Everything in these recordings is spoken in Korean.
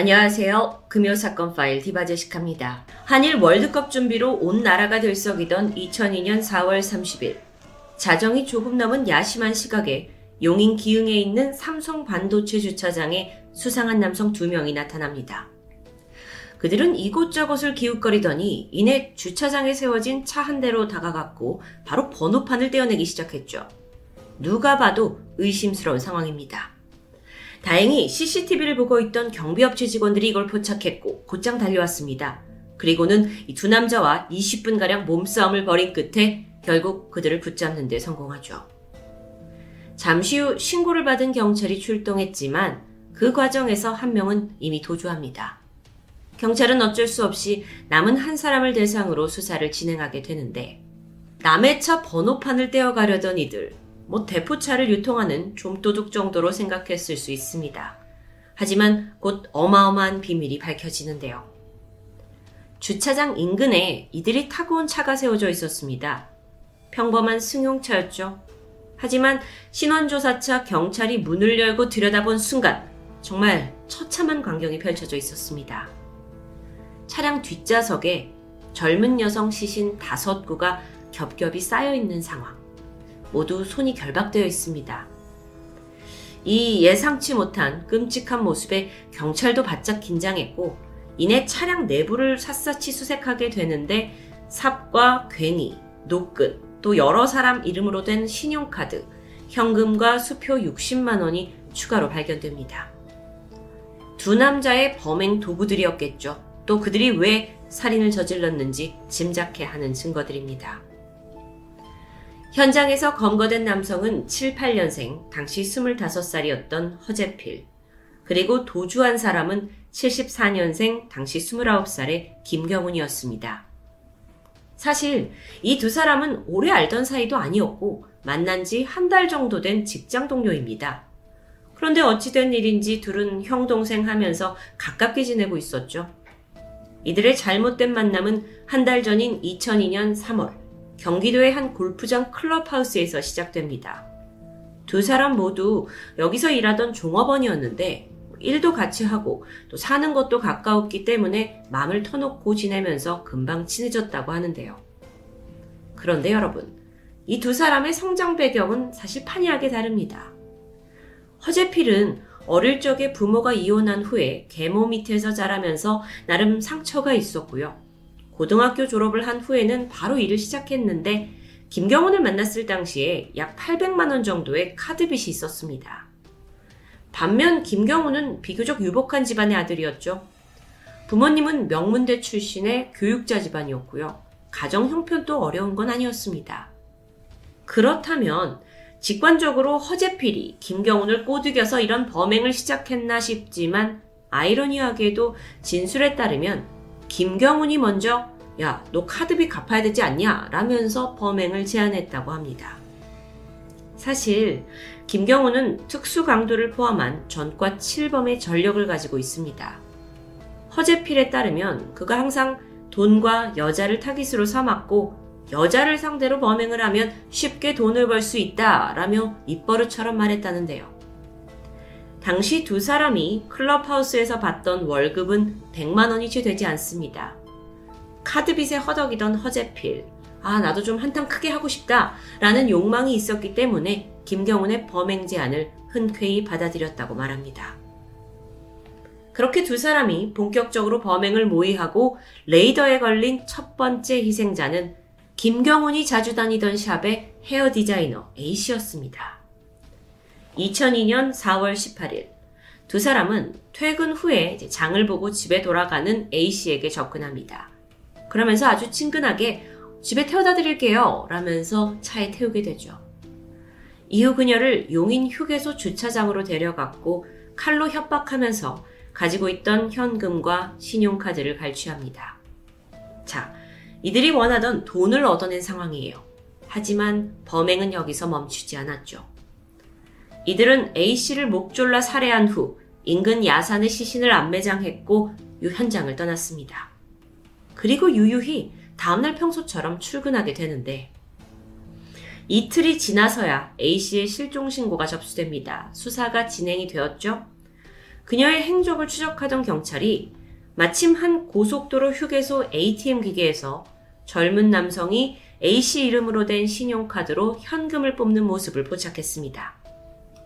안녕하세요. 금요사건 파일 디바제식합니다. 한일 월드컵 준비로 온 나라가 들썩이던 2002년 4월 30일. 자정이 조금 넘은 야심한 시각에 용인 기흥에 있는 삼성 반도체 주차장에 수상한 남성 두 명이 나타납니다. 그들은 이곳저곳을 기웃거리더니 이내 주차장에 세워진 차 한 대로 다가갔고 바로 번호판을 떼어내기 시작했죠. 누가 봐도 의심스러운 상황입니다. 다행히 CCTV를 보고 있던 경비업체 직원들이 이걸 포착했고 곧장 달려왔습니다. 그리고는 이 두 남자와 20분가량 몸싸움을 벌인 끝에 결국 그들을 붙잡는 데 성공하죠. 잠시 후 신고를 받은 경찰이 출동했지만 그 과정에서 한 명은 이미 도주합니다. 경찰은 어쩔 수 없이 남은 한 사람을 대상으로 수사를 진행하게 되는데 남의 차 번호판을 떼어가려던 이들 뭐 대포차를 유통하는 좀도둑 정도로 생각했을 수 있습니다. 하지만 곧 어마어마한 비밀이 밝혀지는데요. 주차장 인근에 이들이 타고 온 차가 세워져 있었습니다. 평범한 승용차였죠. 하지만 신원조사차 경찰이 문을 열고 들여다본 순간 정말 처참한 광경이 펼쳐져 있었습니다. 차량 뒷좌석에 젊은 여성 시신 다섯 구가 겹겹이 쌓여 있는 상황. 모두 손이 결박되어 있습니다. 이 예상치 못한 끔찍한 모습에 경찰도 바짝 긴장했고 이내 차량 내부를 샅샅이 수색하게 되는데 삽과 괭이, 노끈, 또 여러 사람 이름으로 된 신용카드, 현금과 수표 60만 원이 추가로 발견됩니다. 두 남자의 범행 도구들이었겠죠. 또 그들이 왜 살인을 저질렀는지 짐작해 하는 증거들입니다. 현장에서 검거된 남성은 7, 8년생, 당시 25살이었던 허재필. 그리고 도주한 사람은 74년생, 당시 29살의 김경훈이었습니다. 사실 이 두 사람은 오래 알던 사이도 아니었고 만난 지 한 달 정도 된 직장 동료입니다. 그런데 어찌된 일인지 둘은 형, 동생 하면서 가깝게 지내고 있었죠. 이들의 잘못된 만남은 한 달 전인 2002년 3월 경기도의 한 골프장 클럽하우스에서 시작됩니다. 두 사람 모두 여기서 일하던 종업원이었는데 일도 같이 하고 또 사는 것도 가까웠기 때문에 마음을 터놓고 지내면서 금방 친해졌다고 하는데요. 그런데 여러분, 이 두 사람의 성장 배경은 사실 판이하게 다릅니다. 허재필은 어릴 적에 부모가 이혼한 후에 계모 밑에서 자라면서 나름 상처가 있었고요. 고등학교 졸업을 한 후에는 바로 일을 시작했는데 김경훈을 만났을 당시에 약 800만 원 정도의 카드빚이 있었습니다. 반면 김경훈은 비교적 유복한 집안의 아들이었죠. 부모님은 명문대 출신의 교육자 집안이었고요. 가정 형편도 어려운 건 아니었습니다. 그렇다면 직관적으로 허재필이 김경훈을 꼬드겨서 이런 범행을 시작했나 싶지만 아이러니하게도 진술에 따르면 김경훈이 먼저 야, 너 카드비 갚아야 되지 않냐? 라면서 범행을 제안했다고 합니다. 사실 김경훈은 특수 강도를 포함한 전과 7범의 전력을 가지고 있습니다. 허재필에 따르면 그가 항상 돈과 여자를 타깃으로 삼았고 여자를 상대로 범행을 하면 쉽게 돈을 벌 수 있다 라며 입버릇처럼 말했다는데요. 당시 두 사람이 클럽하우스에서 받던 월급은 100만 원이 채 되지 않습니다. 카드빚에 허덕이던 허재필, 아, 나도 좀 한탕 크게 하고 싶다 라는 욕망이 있었기 때문에 김경훈의 범행 제안을 흔쾌히 받아들였다고 말합니다. 그렇게 두 사람이 본격적으로 범행을 모의하고 레이더에 걸린 첫 번째 희생자는 김경훈이 자주 다니던 샵의 헤어 디자이너 A씨였습니다. 2002년 4월 18일 두 사람은 퇴근 후에 장을 보고 집에 돌아가는 A씨에게 접근합니다. 그러면서 아주 친근하게 집에 태워다 드릴게요. 라면서 차에 태우게 되죠. 이후 그녀를 용인 휴게소 주차장으로 데려갔고 칼로 협박하면서 가지고 있던 현금과 신용카드를 갈취합니다. 자, 이들이 원하던 돈을 얻어낸 상황이에요. 하지만 범행은 여기서 멈추지 않았죠. 이들은 A씨를 목졸라 살해한 후 인근 야산의 시신을 안매장했고 유 현장을 떠났습니다. 그리고 유유히 다음날 평소처럼 출근하게 되는데 이틀이 지나서야 A씨의 실종 신고가 접수됩니다. 수사가 진행이 되었죠. 그녀의 행적을 추적하던 경찰이 마침 한 고속도로 휴게소 ATM 기계에서 젊은 남성이 A씨 이름으로 된 신용카드로 현금을 뽑는 모습을 포착했습니다.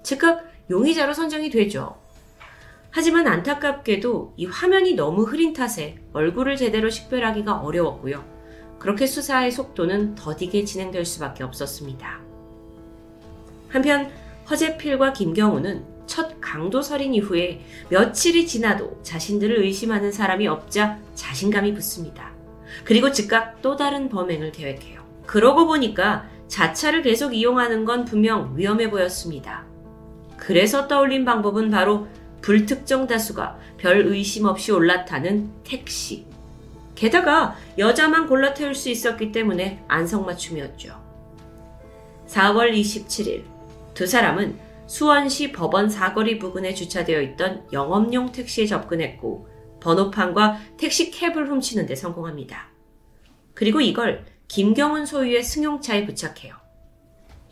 즉각 용의자로 선정이 되죠. 하지만 안타깝게도 이 화면이 너무 흐린 탓에 얼굴을 제대로 식별하기가 어려웠고요. 그렇게 수사의 속도는 더디게 진행될 수밖에 없었습니다. 한편 허재필과 김경우는 첫 강도살인 이후에 며칠이 지나도 자신들을 의심하는 사람이 없자 자신감이 붙습니다. 그리고 즉각 또 다른 범행을 계획해요. 그러고 보니까 자차를 계속 이용하는 건 분명 위험해 보였습니다. 그래서 떠올린 방법은 바로 불특정 다수가 별 의심 없이 올라타는 택시. 게다가 여자만 골라 태울 수 있었기 때문에 안성맞춤이었죠. 4월 27일 두 사람은 수원시 법원 사거리 부근에 주차되어 있던 영업용 택시에 접근했고 번호판과 택시 캡을 훔치는 데 성공합니다. 그리고 이걸 김경은 소유의 승용차에 부착해요.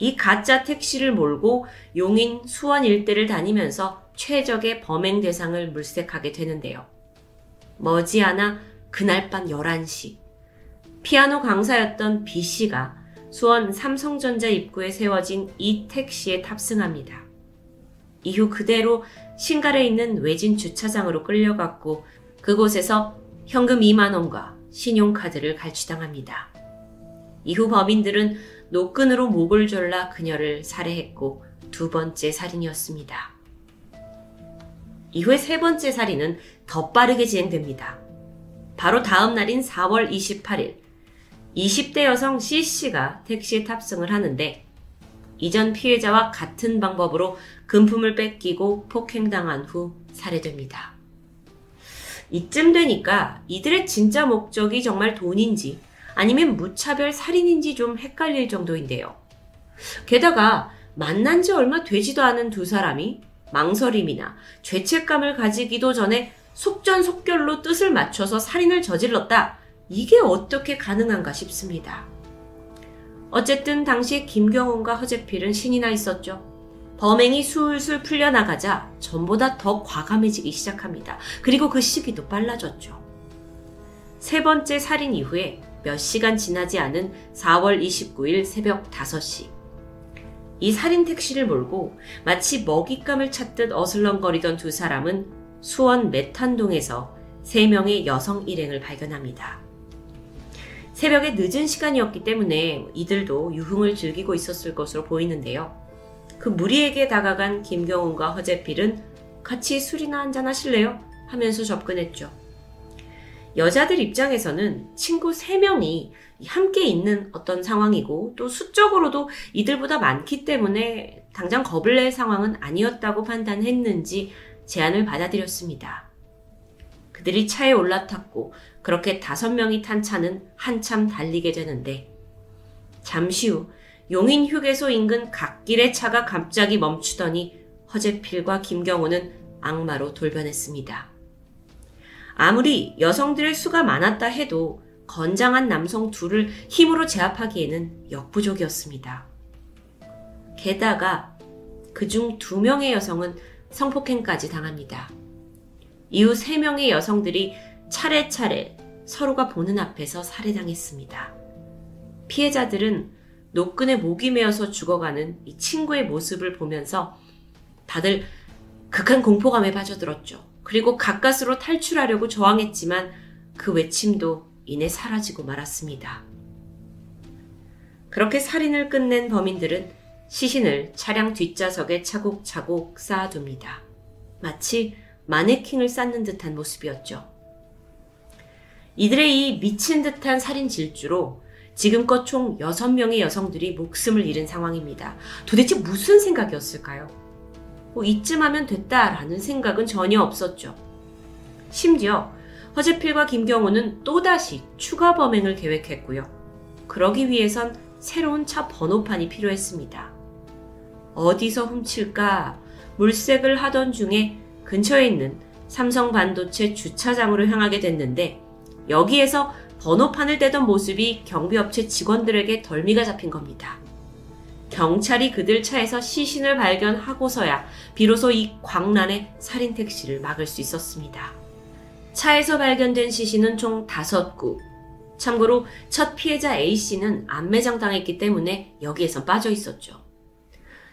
이 가짜 택시를 몰고 용인 수원 일대를 다니면서 최적의 범행 대상을 물색하게 되는데요. 머지않아 그날 밤 11시 피아노 강사였던 B씨가 수원 삼성전자 입구에 세워진 이 택시에 탑승합니다. 이후 그대로 신갈에 있는 외진 주차장으로 끌려갔고 그곳에서 현금 2만원과 신용카드를 갈취당합니다. 이후 범인들은 노끈으로 목을 졸라 그녀를 살해했고 두 번째 살인이었습니다. 이후에 세 번째 살인은 더 빠르게 진행됩니다. 바로 다음 날인 4월 28일, 20대 여성 C씨가 택시에 탑승을 하는데 이전 피해자와 같은 방법으로 금품을 뺏기고 폭행당한 후 살해됩니다. 이쯤 되니까 이들의 진짜 목적이 정말 돈인지 아니면 무차별 살인인지 좀 헷갈릴 정도인데요. 게다가 만난 지 얼마 되지도 않은 두 사람이 망설임이나 죄책감을 가지기도 전에 속전속결로 뜻을 맞춰서 살인을 저질렀다. 이게 어떻게 가능한가 싶습니다. 어쨌든 당시에 김경훈과 허재필은 신이 나 있었죠. 범행이 술술 풀려나가자 전보다 더 과감해지기 시작합니다. 그리고 그 시기도 빨라졌죠. 세 번째 살인 이후에 몇 시간 지나지 않은 4월 29일 새벽 5시. 이 살인 택시를 몰고 마치 먹잇감을 찾듯 어슬렁거리던 두 사람은 수원 메탄동에서 세 명의 여성 일행을 발견합니다. 새벽에 늦은 시간이었기 때문에 이들도 유흥을 즐기고 있었을 것으로 보이는데요. 그 무리에게 다가간 김경훈과 허재필은 같이 술이나 한잔 하실래요? 하면서 접근했죠. 여자들 입장에서는 친구 3명이 함께 있는 어떤 상황이고 또 수적으로도 이들보다 많기 때문에 당장 겁을 낼 상황은 아니었다고 판단했는지 제안을 받아들였습니다. 그들이 차에 올라탔고 그렇게 다섯 명이 탄 차는 한참 달리게 되는데 잠시 후 용인 휴게소 인근 갓길의 차가 갑자기 멈추더니 허재필과 김경호는 악마로 돌변했습니다. 아무리 여성들의 수가 많았다 해도 건장한 남성 둘을 힘으로 제압하기에는 역부족이었습니다. 게다가 그중 두 명의 여성은 성폭행까지 당합니다. 이후 세 명의 여성들이 차례차례 서로가 보는 앞에서 살해당했습니다. 피해자들은 노끈에 목이 메어서 죽어가는 이 친구의 모습을 보면서 다들 극한 공포감에 빠져들었죠. 그리고 가까스로 탈출하려고 저항했지만 그 외침도 이내 사라지고 말았습니다. 그렇게 살인을 끝낸 범인들은 시신을 차량 뒷좌석에 차곡차곡 쌓아둡니다. 마치 마네킹을 쌓는 듯한 모습이었죠. 이들의 이 미친 듯한 살인 질주로 지금껏 총 6명의 여성들이 목숨을 잃은 상황입니다. 도대체 무슨 생각이었을까요? 뭐 이쯤 하면 됐다라는 생각은 전혀 없었죠. 심지어 허재필과 김경호는 또다시 추가 범행을 계획했고요. 그러기 위해선 새로운 차 번호판이 필요했습니다. 어디서 훔칠까 물색을 하던 중에 근처에 있는 삼성 반도체 주차장으로 향하게 됐는데 여기에서 번호판을 떼던 모습이 경비업체 직원들에게 덜미가 잡힌 겁니다. 경찰이 그들 차에서 시신을 발견하고서야 비로소 이 광란의 살인 택시를 막을 수 있었습니다. 차에서 발견된 시신은 총 5구. 참고로 첫 피해자 A씨는 안매장 당했기 때문에 여기에서 빠져 있었죠.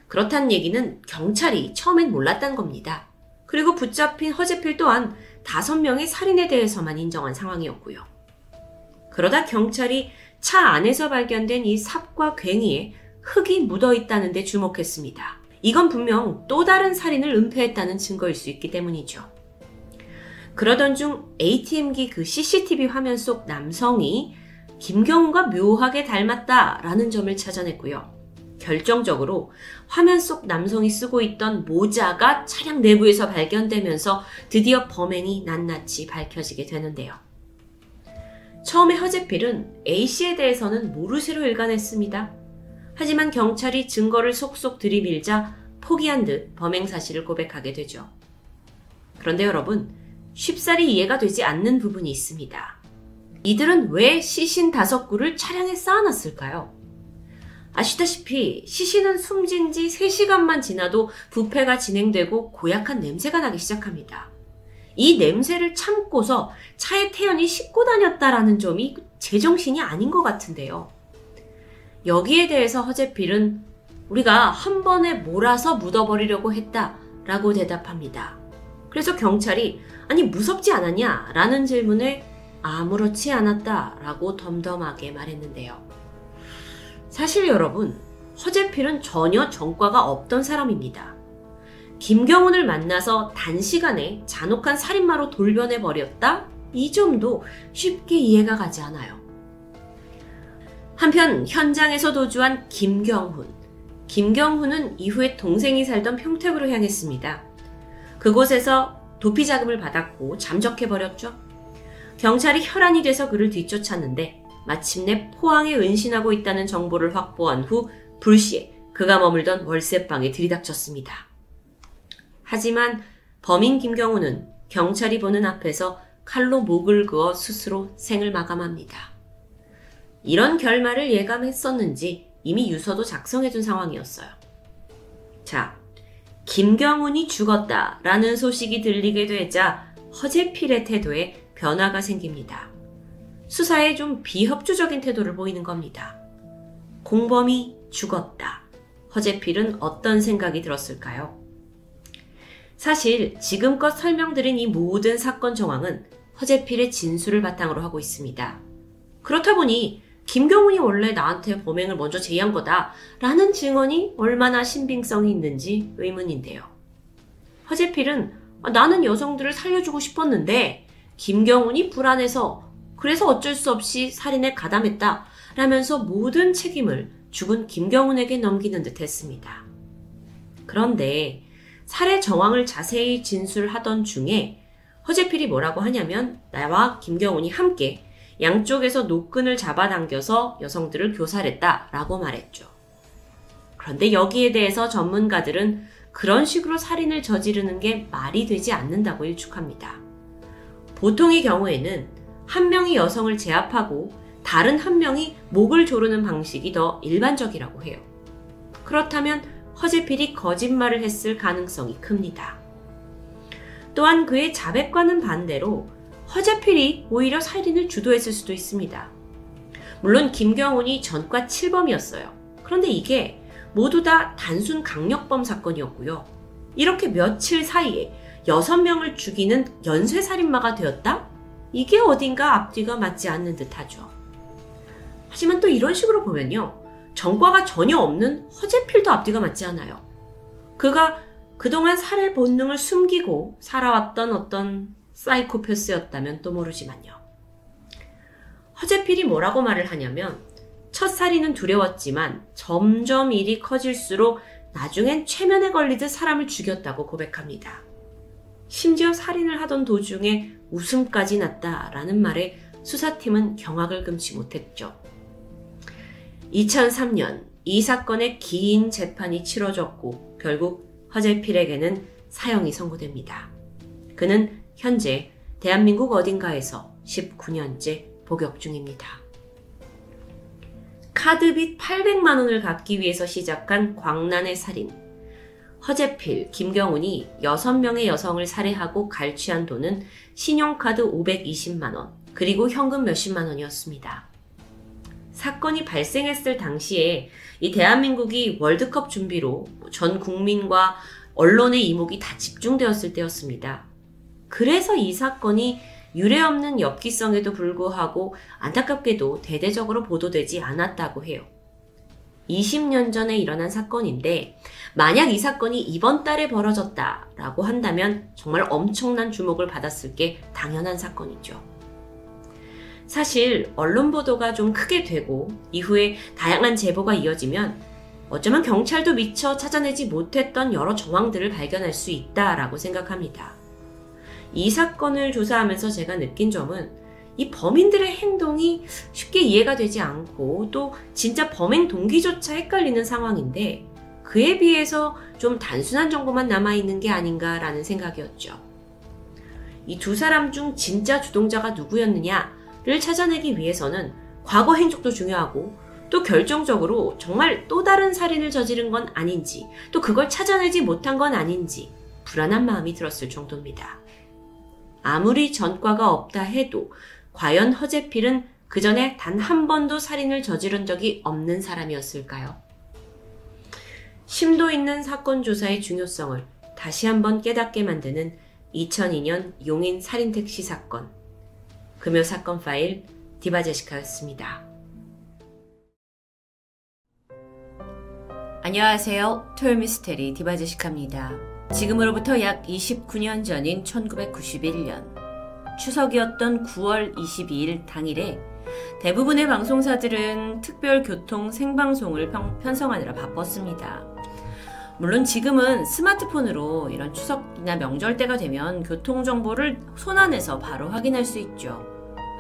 그렇단 얘기는 경찰이 처음엔 몰랐단 겁니다. 그리고 붙잡힌 허재필 또한 5명의 살인에 대해서만 인정한 상황이었고요. 그러다 경찰이 차 안에서 발견된 이 삽과 괭이에 흙이 묻어 있다는 데 주목했습니다. 이건 분명 또 다른 살인을 은폐했다는 증거일 수 있기 때문이죠. 그러던 중 ATM기 그 CCTV 화면 속 남성이 김경훈과 묘하게 닮았다라는 점을 찾아냈고요. 결정적으로 화면 속 남성이 쓰고 있던 모자가 차량 내부에서 발견되면서 드디어 범행이 낱낱이 밝혀지게 되는데요. 처음에 허재필은 A씨에 대해서는 모르쇠로 일관했습니다. 하지만 경찰이 증거를 속속 들이밀자 포기한 듯 범행 사실을 고백하게 되죠. 그런데 여러분, 쉽사리 이해가 되지 않는 부분이 있습니다. 이들은 왜 시신 다섯 구를 차량에 쌓아놨을까요? 아시다시피 시신은 숨진 지 3시간만 지나도 부패가 진행되고 고약한 냄새가 나기 시작합니다. 이 냄새를 참고서 차에 태연히 싣고 다녔다라는 점이 제정신이 아닌 것 같은데요. 여기에 대해서 허재필은 우리가 한 번에 몰아서 묻어버리려고 했다 라고 대답합니다. 그래서 경찰이 아니 무섭지 않았냐? 라는 질문에 아무렇지 않았다 라고 덤덤하게 말했는데요. 사실 여러분, 허재필은 전혀 전과가 없던 사람입니다. 김경훈을 만나서 단시간에 잔혹한 살인마로 돌변해버렸다? 이 점도 쉽게 이해가 가지 않아요. 한편 현장에서 도주한 김경훈. 김경훈은 이후에 동생이 살던 평택으로 향했습니다. 그곳에서 도피 자금을 받았고 잠적해버렸죠. 경찰이 혈안이 돼서 그를 뒤쫓았는데 마침내 포항에 은신하고 있다는 정보를 확보한 후 불시에 그가 머물던 월세방에 들이닥쳤습니다. 하지만 범인 김경우는 경찰이 보는 앞에서 칼로 목을 그어 스스로 생을 마감합니다. 이런 결말을 예감했었는지 이미 유서도 작성해둔 상황이었어요. 자, 김경훈이 죽었다 라는 소식이 들리게 되자 허재필의 태도에 변화가 생깁니다. 수사에 좀 비협조적인 태도를 보이는 겁니다. 공범이 죽었다. 허재필은 어떤 생각이 들었을까요? 사실 지금껏 설명드린 이 모든 사건 정황은 허재필의 진술을 바탕으로 하고 있습니다. 그렇다 보니 김경훈이 원래 나한테 범행을 먼저 제의한 거다 라는 증언이 얼마나 신빙성이 있는지 의문인데요. 허재필은 아, 나는 여성들을 살려주고 싶었는데 김경훈이 불안해서 그래서 어쩔 수 없이 살인에 가담했다 라면서 모든 책임을 죽은 김경훈에게 넘기는 듯 했습니다. 그런데 살해 정황을 자세히 진술하던 중에 허재필이 뭐라고 하냐면 나와 김경훈이 함께 양쪽에서 노끈을 잡아당겨서 여성들을 교살했다라고 말했죠. 그런데 여기에 대해서 전문가들은 그런 식으로 살인을 저지르는 게 말이 되지 않는다고 일축합니다. 보통의 경우에는 한 명이 여성을 제압하고 다른 한 명이 목을 조르는 방식이 더 일반적이라고 해요. 그렇다면 허재필이 거짓말을 했을 가능성이 큽니다. 또한 그의 자백과는 반대로 허재필이 오히려 살인을 주도했을 수도 있습니다. 물론 김경훈이 전과 7범이었어요. 그런데 이게 모두 다 단순 강력범 사건이었고요. 이렇게 며칠 사이에 6명을 죽이는 연쇄살인마가 되었다? 이게 어딘가 앞뒤가 맞지 않는 듯 하죠. 하지만 또 이런 식으로 보면요. 전과가 전혀 없는 허재필도 앞뒤가 맞지 않아요. 그가 그동안 살해 본능을 숨기고 살아왔던 어떤 사이코패스였다면 또 모르지만요. 허재필이 뭐라고 말을 하냐면 첫 살인은 두려웠지만 점점 일이 커질수록 나중엔 최면에 걸리듯 사람을 죽였다고 고백합니다. 심지어 살인을 하던 도중에 웃음까지 났다라는 말에 수사팀은 경악을 금치 못했죠. 2003년 이 사건의 긴 재판이 치러졌고 결국 허재필에게는 사형이 선고됩니다. 그는 현재 대한민국 어딘가에서 19년째 복역 중입니다. 카드빚 800만 원을 갚기 위해서 시작한 광란의 살인. 허재필, 김경훈이 6명의 여성을 살해하고 갈취한 돈은 신용카드 520만 원, 그리고 현금 몇십만 원이었습니다. 사건이 발생했을 당시에 이 대한민국이 월드컵 준비로 전 국민과 언론의 이목이 다 집중되었을 때였습니다. 그래서 이 사건이 유례없는 엽기성에도 불구하고 안타깝게도 대대적으로 보도되지 않았다고 해요. 20년 전에 일어난 사건인데 만약 이 사건이 이번 달에 벌어졌다라고 한다면 정말 엄청난 주목을 받았을 게 당연한 사건이죠. 사실 언론 보도가 좀 크게 되고 이후에 다양한 제보가 이어지면 어쩌면 경찰도 미처 찾아내지 못했던 여러 정황들을 발견할 수 있다라고 생각합니다. 이 사건을 조사하면서 제가 느낀 점은 이 범인들의 행동이 쉽게 이해가 되지 않고 또 진짜 범행 동기조차 헷갈리는 상황인데 그에 비해서 좀 단순한 정보만 남아있는 게 아닌가라는 생각이었죠. 이 두 사람 중 진짜 주동자가 누구였느냐를 찾아내기 위해서는 과거 행적도 중요하고 또 결정적으로 정말 또 다른 살인을 저지른 건 아닌지 또 그걸 찾아내지 못한 건 아닌지 불안한 마음이 들었을 정도입니다. 아무리 전과가 없다 해도 과연 허재필은 그 전에 단 한 번도 살인을 저지른 적이 없는 사람이었을까요? 심도 있는 사건 조사의 중요성을 다시 한번 깨닫게 만드는 2002년 용인 살인 택시 사건. 금요 사건 파일 디바제시카였습니다. 안녕하세요. 토요미스테리 디바제시카입니다. 지금으로부터 약 29년 전인 1991년 추석이었던 9월 22일 당일에 대부분의 방송사들은 특별 교통 생방송을 편성하느라 바빴습니다. 물론 지금은 스마트폰으로 이런 추석이나 명절 때가 되면 교통 정보를 손안에서 바로 확인할 수 있죠.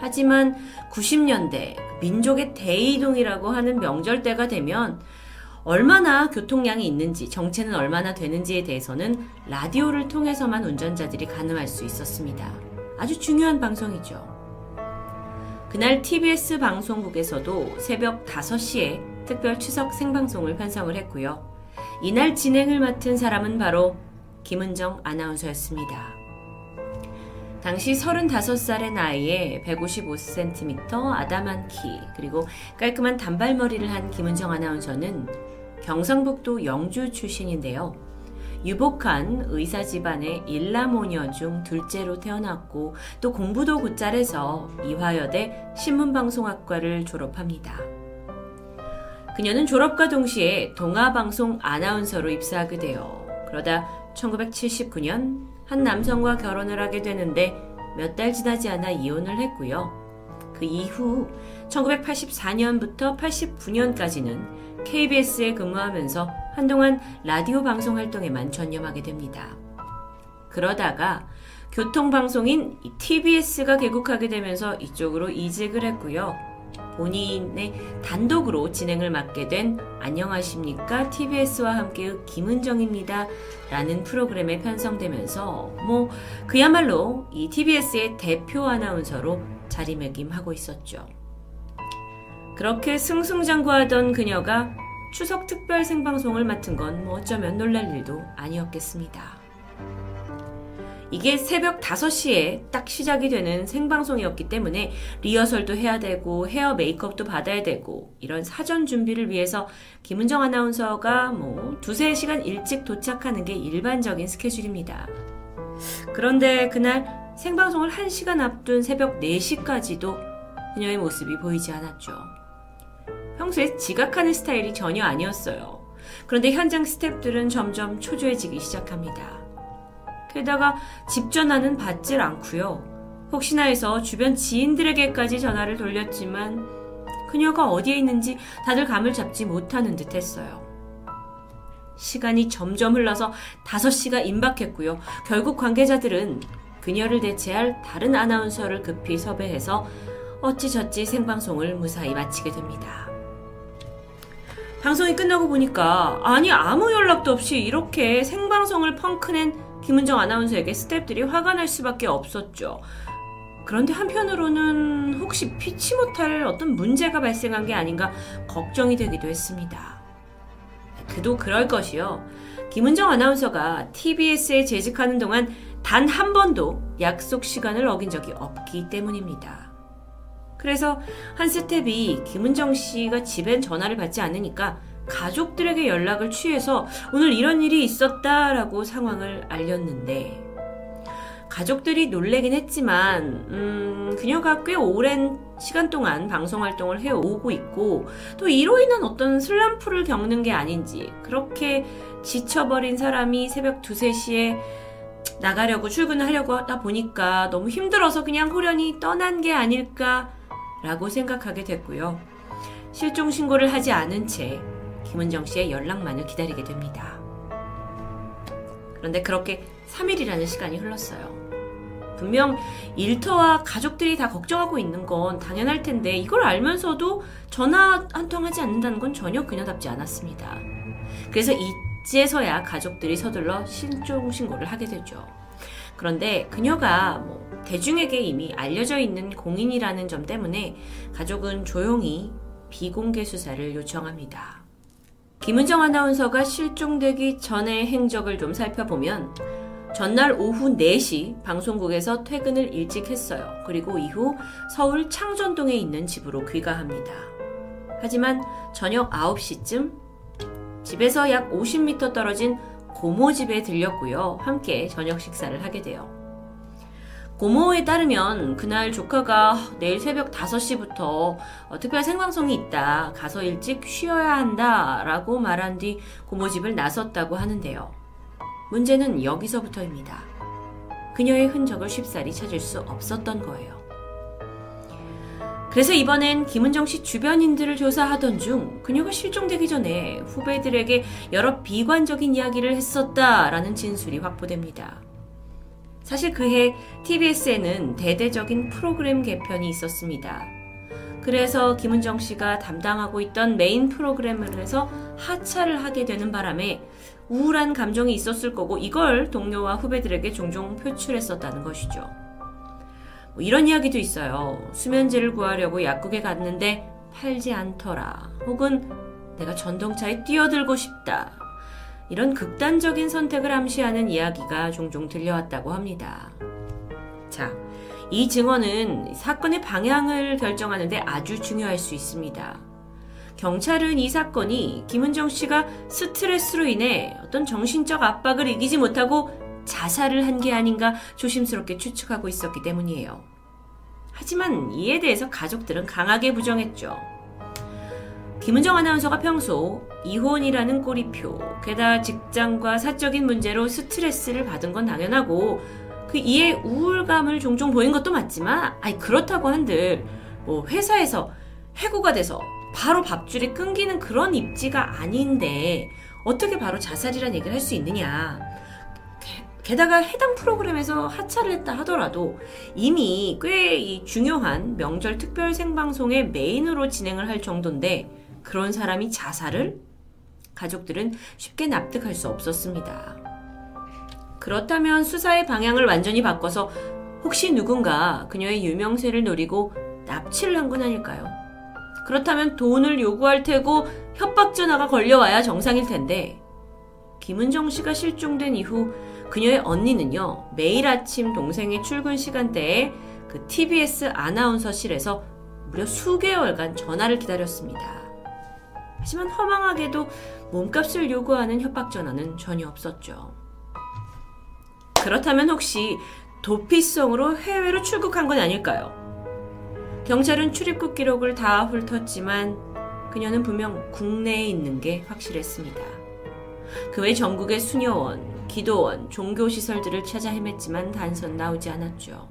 하지만 90년대 민족의 대이동이라고 하는 명절 때가 되면 얼마나 교통량이 있는지, 정체는 얼마나 되는지에 대해서는 라디오를 통해서만 운전자들이 가늠할 수 있었습니다. 아주 중요한 방송이죠. 그날 TBS 방송국에서도 새벽 5시에 특별 추석 생방송을 편성을 했고요. 이날 진행을 맡은 사람은 바로 김은정 아나운서였습니다. 당시 35살의 나이에 155cm 아담한 키, 그리고 깔끔한 단발머리를 한 김은정 아나운서는 경상북도 영주 출신인데요. 유복한 의사 집안의 일라모녀 중 둘째로 태어났고 또 공부도 곧잘해서 이화여대 신문방송학과를 졸업합니다. 그녀는 졸업과 동시에 동아방송 아나운서로 입사하게 돼요. 그러다 1979년 한 남성과 결혼을 하게 되는데 몇 달 지나지 않아 이혼을 했고요. 그 이후 1984년부터 89년까지는 KBS에 근무하면서 한동안 라디오 방송 활동에만 전념하게 됩니다. 그러다가 교통방송인 TBS가 개국하게 되면서 이쪽으로 이직을 했고요. 본인의 단독으로 진행을 맡게 된 안녕하십니까 TBS와 함께 김은정입니다 라는 프로그램에 편성되면서 뭐 그야말로 이 TBS의 대표 아나운서로 자리매김하고 있었죠. 그렇게 승승장구하던 그녀가 추석 특별 생방송을 맡은 건 뭐 어쩌면 놀랄 일도 아니었겠습니다. 이게 새벽 5시에 딱 시작이 되는 생방송이었기 때문에 리허설도 해야 되고 헤어 메이크업도 받아야 되고 이런 사전 준비를 위해서 김은정 아나운서가 뭐 두세 시간 일찍 도착하는 게 일반적인 스케줄입니다. 그런데 그날 생방송을 1시간 앞둔 새벽 4시까지도 그녀의 모습이 보이지 않았죠. 평소에 지각하는 스타일이 전혀 아니었어요. 그런데 현장 스탭들은 점점 초조해지기 시작합니다. 게다가 집 전화는 받질 않고요. 혹시나 해서 주변 지인들에게까지 전화를 돌렸지만 그녀가 어디에 있는지 다들 감을 잡지 못하는 듯 했어요. 시간이 점점 흘러서 5시가 임박했고요. 결국 관계자들은 그녀를 대체할 다른 아나운서를 급히 섭외해서 어찌저찌 생방송을 무사히 마치게 됩니다. 방송이 끝나고 보니까 아니 아무 연락도 없이 이렇게 생방송을 펑크낸 김은정 아나운서에게 스탭들이 화가 날 수밖에 없었죠. 그런데 한편으로는 혹시 피치 못할 어떤 문제가 발생한 게 아닌가 걱정이 되기도 했습니다. 그도 그럴 것이요. 김은정 아나운서가 TBS에 재직하는 동안 단 한 번도 약속 시간을 어긴 적이 없기 때문입니다. 그래서 한 스텝이 김은정 씨가 집엔 전화를 받지 않으니까 가족들에게 연락을 취해서 오늘 이런 일이 있었다라고 상황을 알렸는데 가족들이 놀래긴 했지만 음, 그녀가 꽤 오랜 시간 동안 방송 활동을 해오고 있고 또 이로 인한 어떤 슬럼프를 겪는 게 아닌지 그렇게 지쳐버린 사람이 새벽 2, 3시에 나가려고 출근을 하려고 하다 보니까 너무 힘들어서 그냥 호련히 떠난 게 아닐까라고 생각하게 됐고요. 실종 신고를 하지 않은 채 김은정 씨의 연락만을 기다리게 됩니다. 그런데 그렇게 3일이라는 시간이 흘렀어요. 분명 일터와 가족들이 다 걱정하고 있는 건 당연할 텐데 이걸 알면서도 전화 한 통 하지 않는다는 건 전혀 그녀답지 않았습니다. 그래서 이제서야 가족들이 서둘러 실종 신고를 하게 되죠. 그런데 그녀가 뭐 대중에게 이미 알려져 있는 공인이라는 점 때문에 가족은 조용히 비공개 수사를 요청합니다. 김은정 아나운서가 실종되기 전의 행적을 좀 살펴보면 전날 오후 4시 방송국에서 퇴근을 일찍 했어요. 그리고 이후 서울 창전동에 있는 집으로 귀가합니다. 하지만 저녁 9시쯤 집에서 약 50m 떨어진 고모 집에 들렸고요. 함께 저녁 식사를 하게 돼요. 고모에 따르면 그날 조카가 내일 새벽 5시부터 어, 특별 생방송이 있다. 가서 일찍 쉬어야 한다. 라고 말한 뒤 고모 집을 나섰다고 하는데요. 문제는 여기서부터입니다. 그녀의 흔적을 쉽사리 찾을 수 없었던 거예요. 그래서 이번엔 김은정 씨 주변인들을 조사하던 중 그녀가 실종되기 전에 후배들에게 여러 비관적인 이야기를 했었다라는 진술이 확보됩니다. 사실 그해 TBS에는 대대적인 프로그램 개편이 있었습니다. 그래서 김은정 씨가 담당하고 있던 메인 프로그램에서 하차를 하게 되는 바람에 우울한 감정이 있었을 거고 이걸 동료와 후배들에게 종종 표출했었다는 것이죠. 뭐 이런 이야기도 있어요. 수면제를 구하려고 약국에 갔는데 팔지 않더라. 혹은 내가 전동차에 뛰어들고 싶다. 이런 극단적인 선택을 암시하는 이야기가 종종 들려왔다고 합니다. 자, 이 증언은 사건의 방향을 결정하는데 아주 중요할 수 있습니다. 경찰은 이 사건이 김은정 씨가 스트레스로 인해 어떤 정신적 압박을 이기지 못하고 자살을 한 게 아닌가 조심스럽게 추측하고 있었기 때문이에요. 하지만 이에 대해서 가족들은 강하게 부정했죠. 김은정 아나운서가 평소 이혼이라는 꼬리표, 게다가 직장과 사적인 문제로 스트레스를 받은 건 당연하고 그 이에 우울감을 종종 보인 것도 맞지만, 아니 그렇다고 한들 뭐 회사에서 해고가 돼서 바로 밥줄이 끊기는 그런 입지가 아닌데 어떻게 바로 자살이란 얘기를 할 수 있느냐. 게다가 해당 프로그램에서 하차를 했다 하더라도 이미 꽤 중요한 명절 특별 생방송의 메인으로 진행을 할 정도인데 그런 사람이 자살을? 가족들은 쉽게 납득할 수 없었습니다. 그렇다면 수사의 방향을 완전히 바꿔서 혹시 누군가 그녀의 유명세를 노리고 납치를 한 건 아닐까요? 그렇다면 돈을 요구할 테고 협박 전화가 걸려와야 정상일 텐데 김은정 씨가 실종된 이후 그녀의 언니는요 매일 아침 동생의 출근 시간대에 그 TBS 아나운서실에서 무려 수개월간 전화를 기다렸습니다. 하지만 허망하게도 몸값을 요구하는 협박 전화는 전혀 없었죠. 그렇다면 혹시 도피성으로 해외로 출국한 건 아닐까요? 경찰은 출입국 기록을 다 훑었지만 그녀는 분명 국내에 있는 게 확실했습니다. 그 외 전국의 수녀원, 기도원, 종교시설들을 찾아 헤맸지만 단선 나오지 않았죠.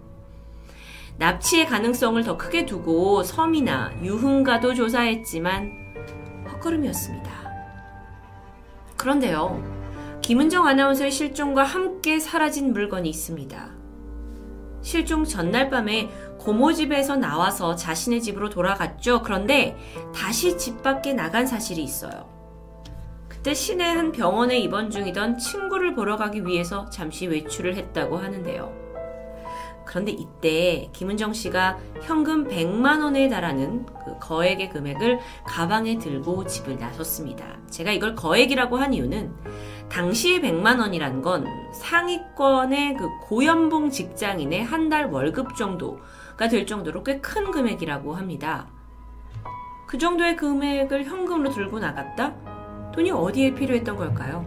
납치의 가능성을 더 크게 두고 섬이나 유흥가도 조사했지만 헛걸음이었습니다. 그런데요, 김은정 아나운서의 실종과 함께 사라진 물건이 있습니다. 실종 전날 밤에 고모 집에서 나와서 자신의 집으로 돌아갔죠. 그런데 다시 집 밖에 나간 사실이 있어요. 그때 시내 한 병원에 입원 중이던 친구를 보러 가기 위해서 잠시 외출을 했다고 하는데요. 그런데 이때 김은정 씨가 현금 100만 원에 달하는 그 거액의 금액을 가방에 들고 집을 나섰습니다. 제가 이걸 거액이라고 한 이유는 당시에 100만 원이란 건 상위권의 그 고연봉 직장인의 한 달 월급 정도가 될 정도로 꽤 큰 금액이라고 합니다. 그 정도의 금액을 현금으로 들고 나갔다? 돈이 어디에 필요했던 걸까요?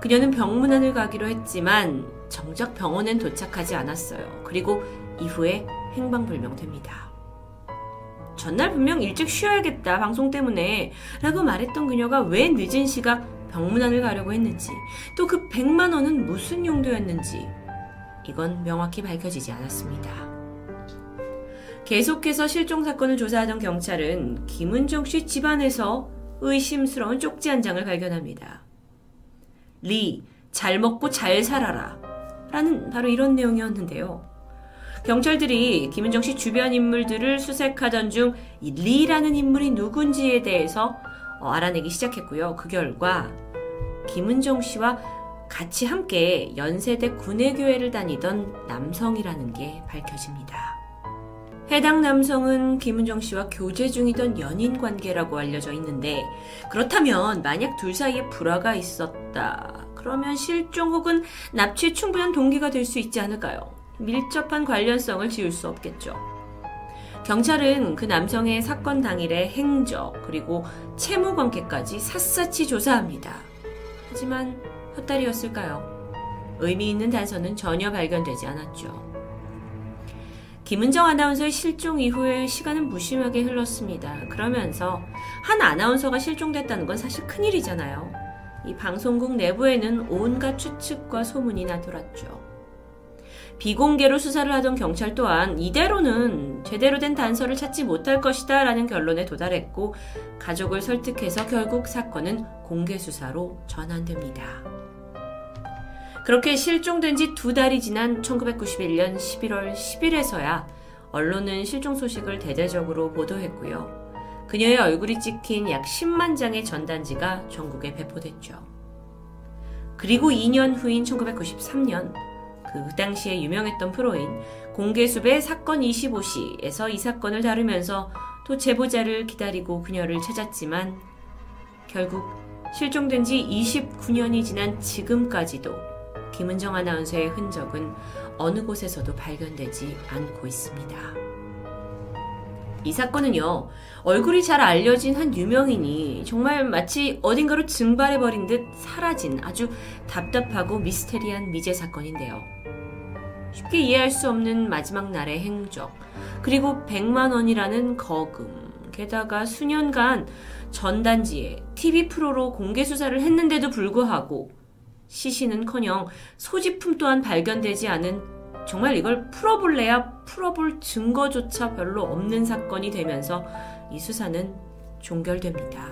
그녀는 병문안을 가기로 했지만 정작 병원엔 도착하지 않았어요. 그리고 이후에 행방불명됩니다. 전날 분명 일찍 쉬어야겠다, 방송 때문에. 라고 말했던 그녀가 왜 늦은 시각 병문안을 가려고 했는지, 또 그 100만 원은 무슨 용도였는지, 이건 명확히 밝혀지지 않았습니다. 계속해서 실종 사건을 조사하던 경찰은 김은정 씨 집안에서 의심스러운 쪽지 한 장을 발견합니다. 리, 잘 먹고 잘 살아라. 라는 바로 이런 내용이었는데요. 경찰들이 김은정 씨 주변 인물들을 수색하던 중이 리라는 인물이 누군지에 대해서 어, 알아내기 시작했고요. 그 결과 김은정 씨와 같이 함께 연세대 군의교회를 다니던 남성이라는 게 밝혀집니다. 해당 남성은 김은정 씨와 교제 중이던 연인 관계라고 알려져 있는데 그렇다면 만약 둘 사이에 불화가 있었다. 그러면 실종 혹은 납치에 충분한 동기가 될 수 있지 않을까요? 밀접한 관련성을 지울 수 없겠죠. 경찰은 그 남성의 사건 당일의 행적 그리고 채무 관계까지 샅샅이 조사합니다. 하지만 헛다리였을까요? 의미 있는 단서는 전혀 발견되지 않았죠. 김은정 아나운서의 실종 이후에 시간은 무심하게 흘렀습니다. 그러면서 한 아나운서가 실종됐다는 건 사실 큰일이잖아요. 이 방송국 내부에는 온갖 추측과 소문이 나돌았죠. 비공개로 수사를 하던 경찰 또한 이대로는 제대로 된 단서를 찾지 못할 것이다 라는 결론에 도달했고 가족을 설득해서 결국 사건은 공개 수사로 전환됩니다. 그렇게 실종된 지 두 달이 지난 1991년 11월 10일에서야 언론은 실종 소식을 대대적으로 보도했고요. 그녀의 얼굴이 찍힌 약 10만 장의 전단지가 전국에 배포됐죠. 그리고 2년 후인 1993년 그 당시에 유명했던 프로인 공개숲의 사건 25시에서 이 사건을 다루면서 또 제보자를 기다리고 그녀를 찾았지만 결국 실종된 지 29년이 지난 지금까지도 김은정 아나운서의 흔적은 어느 곳에서도 발견되지 않고 있습니다. 이 사건은요, 얼굴이 잘 알려진 한 유명인이 정말 마치 어딘가로 증발해버린 듯 사라진 아주 답답하고 미스테리한 미제 사건인데요. 쉽게 이해할 수 없는 마지막 날의 행적, 그리고 100만 원이라는 거금, 게다가 수년간 전단지에 TV 프로로 공개 수사를 했는데도 불구하고 시신은 커녕 소지품 또한 발견되지 않은 정말 이걸 풀어볼래야 풀어볼 증거조차 별로 없는 사건이 되면서 이 수사는 종결됩니다.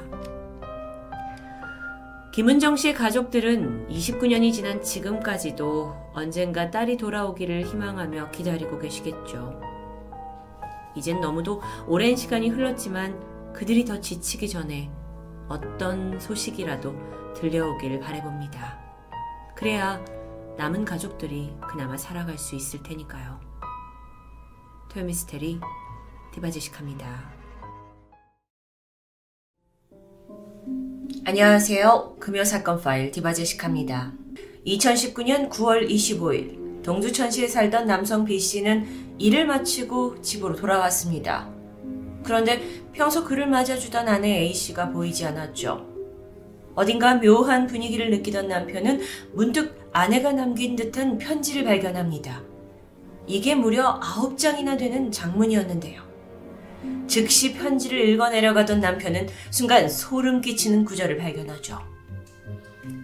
김은정 씨의 가족들은 29년이 지난 지금까지도 언젠가 딸이 돌아오기를 희망하며 기다리고 계시겠죠. 이젠 너무도 오랜 시간이 흘렀지만 그들이 더 지치기 전에 어떤 소식이라도 들려오기를 바래봅니다. 그래야 남은 가족들이 그나마 살아갈 수 있을 테니까요. 토요미스테리 디바제시카입니다. 안녕하세요. 금요사건 파일 디바제시카입니다. 2019년 9월 25일 동두천시에 살던 남성 B씨는 일을 마치고 집으로 돌아왔습니다. 그런데 평소 그를 맞아주던 아내 A씨가 보이지 않았죠. 어딘가 묘한 분위기를 느끼던 남편은 문득 아내가 남긴 듯한 편지를 발견합니다. 이게 무려 아홉 장이나 되는 장문이었는데요. 즉시 편지를 읽어내려가던 남편은 순간 소름 끼치는 구절을 발견하죠.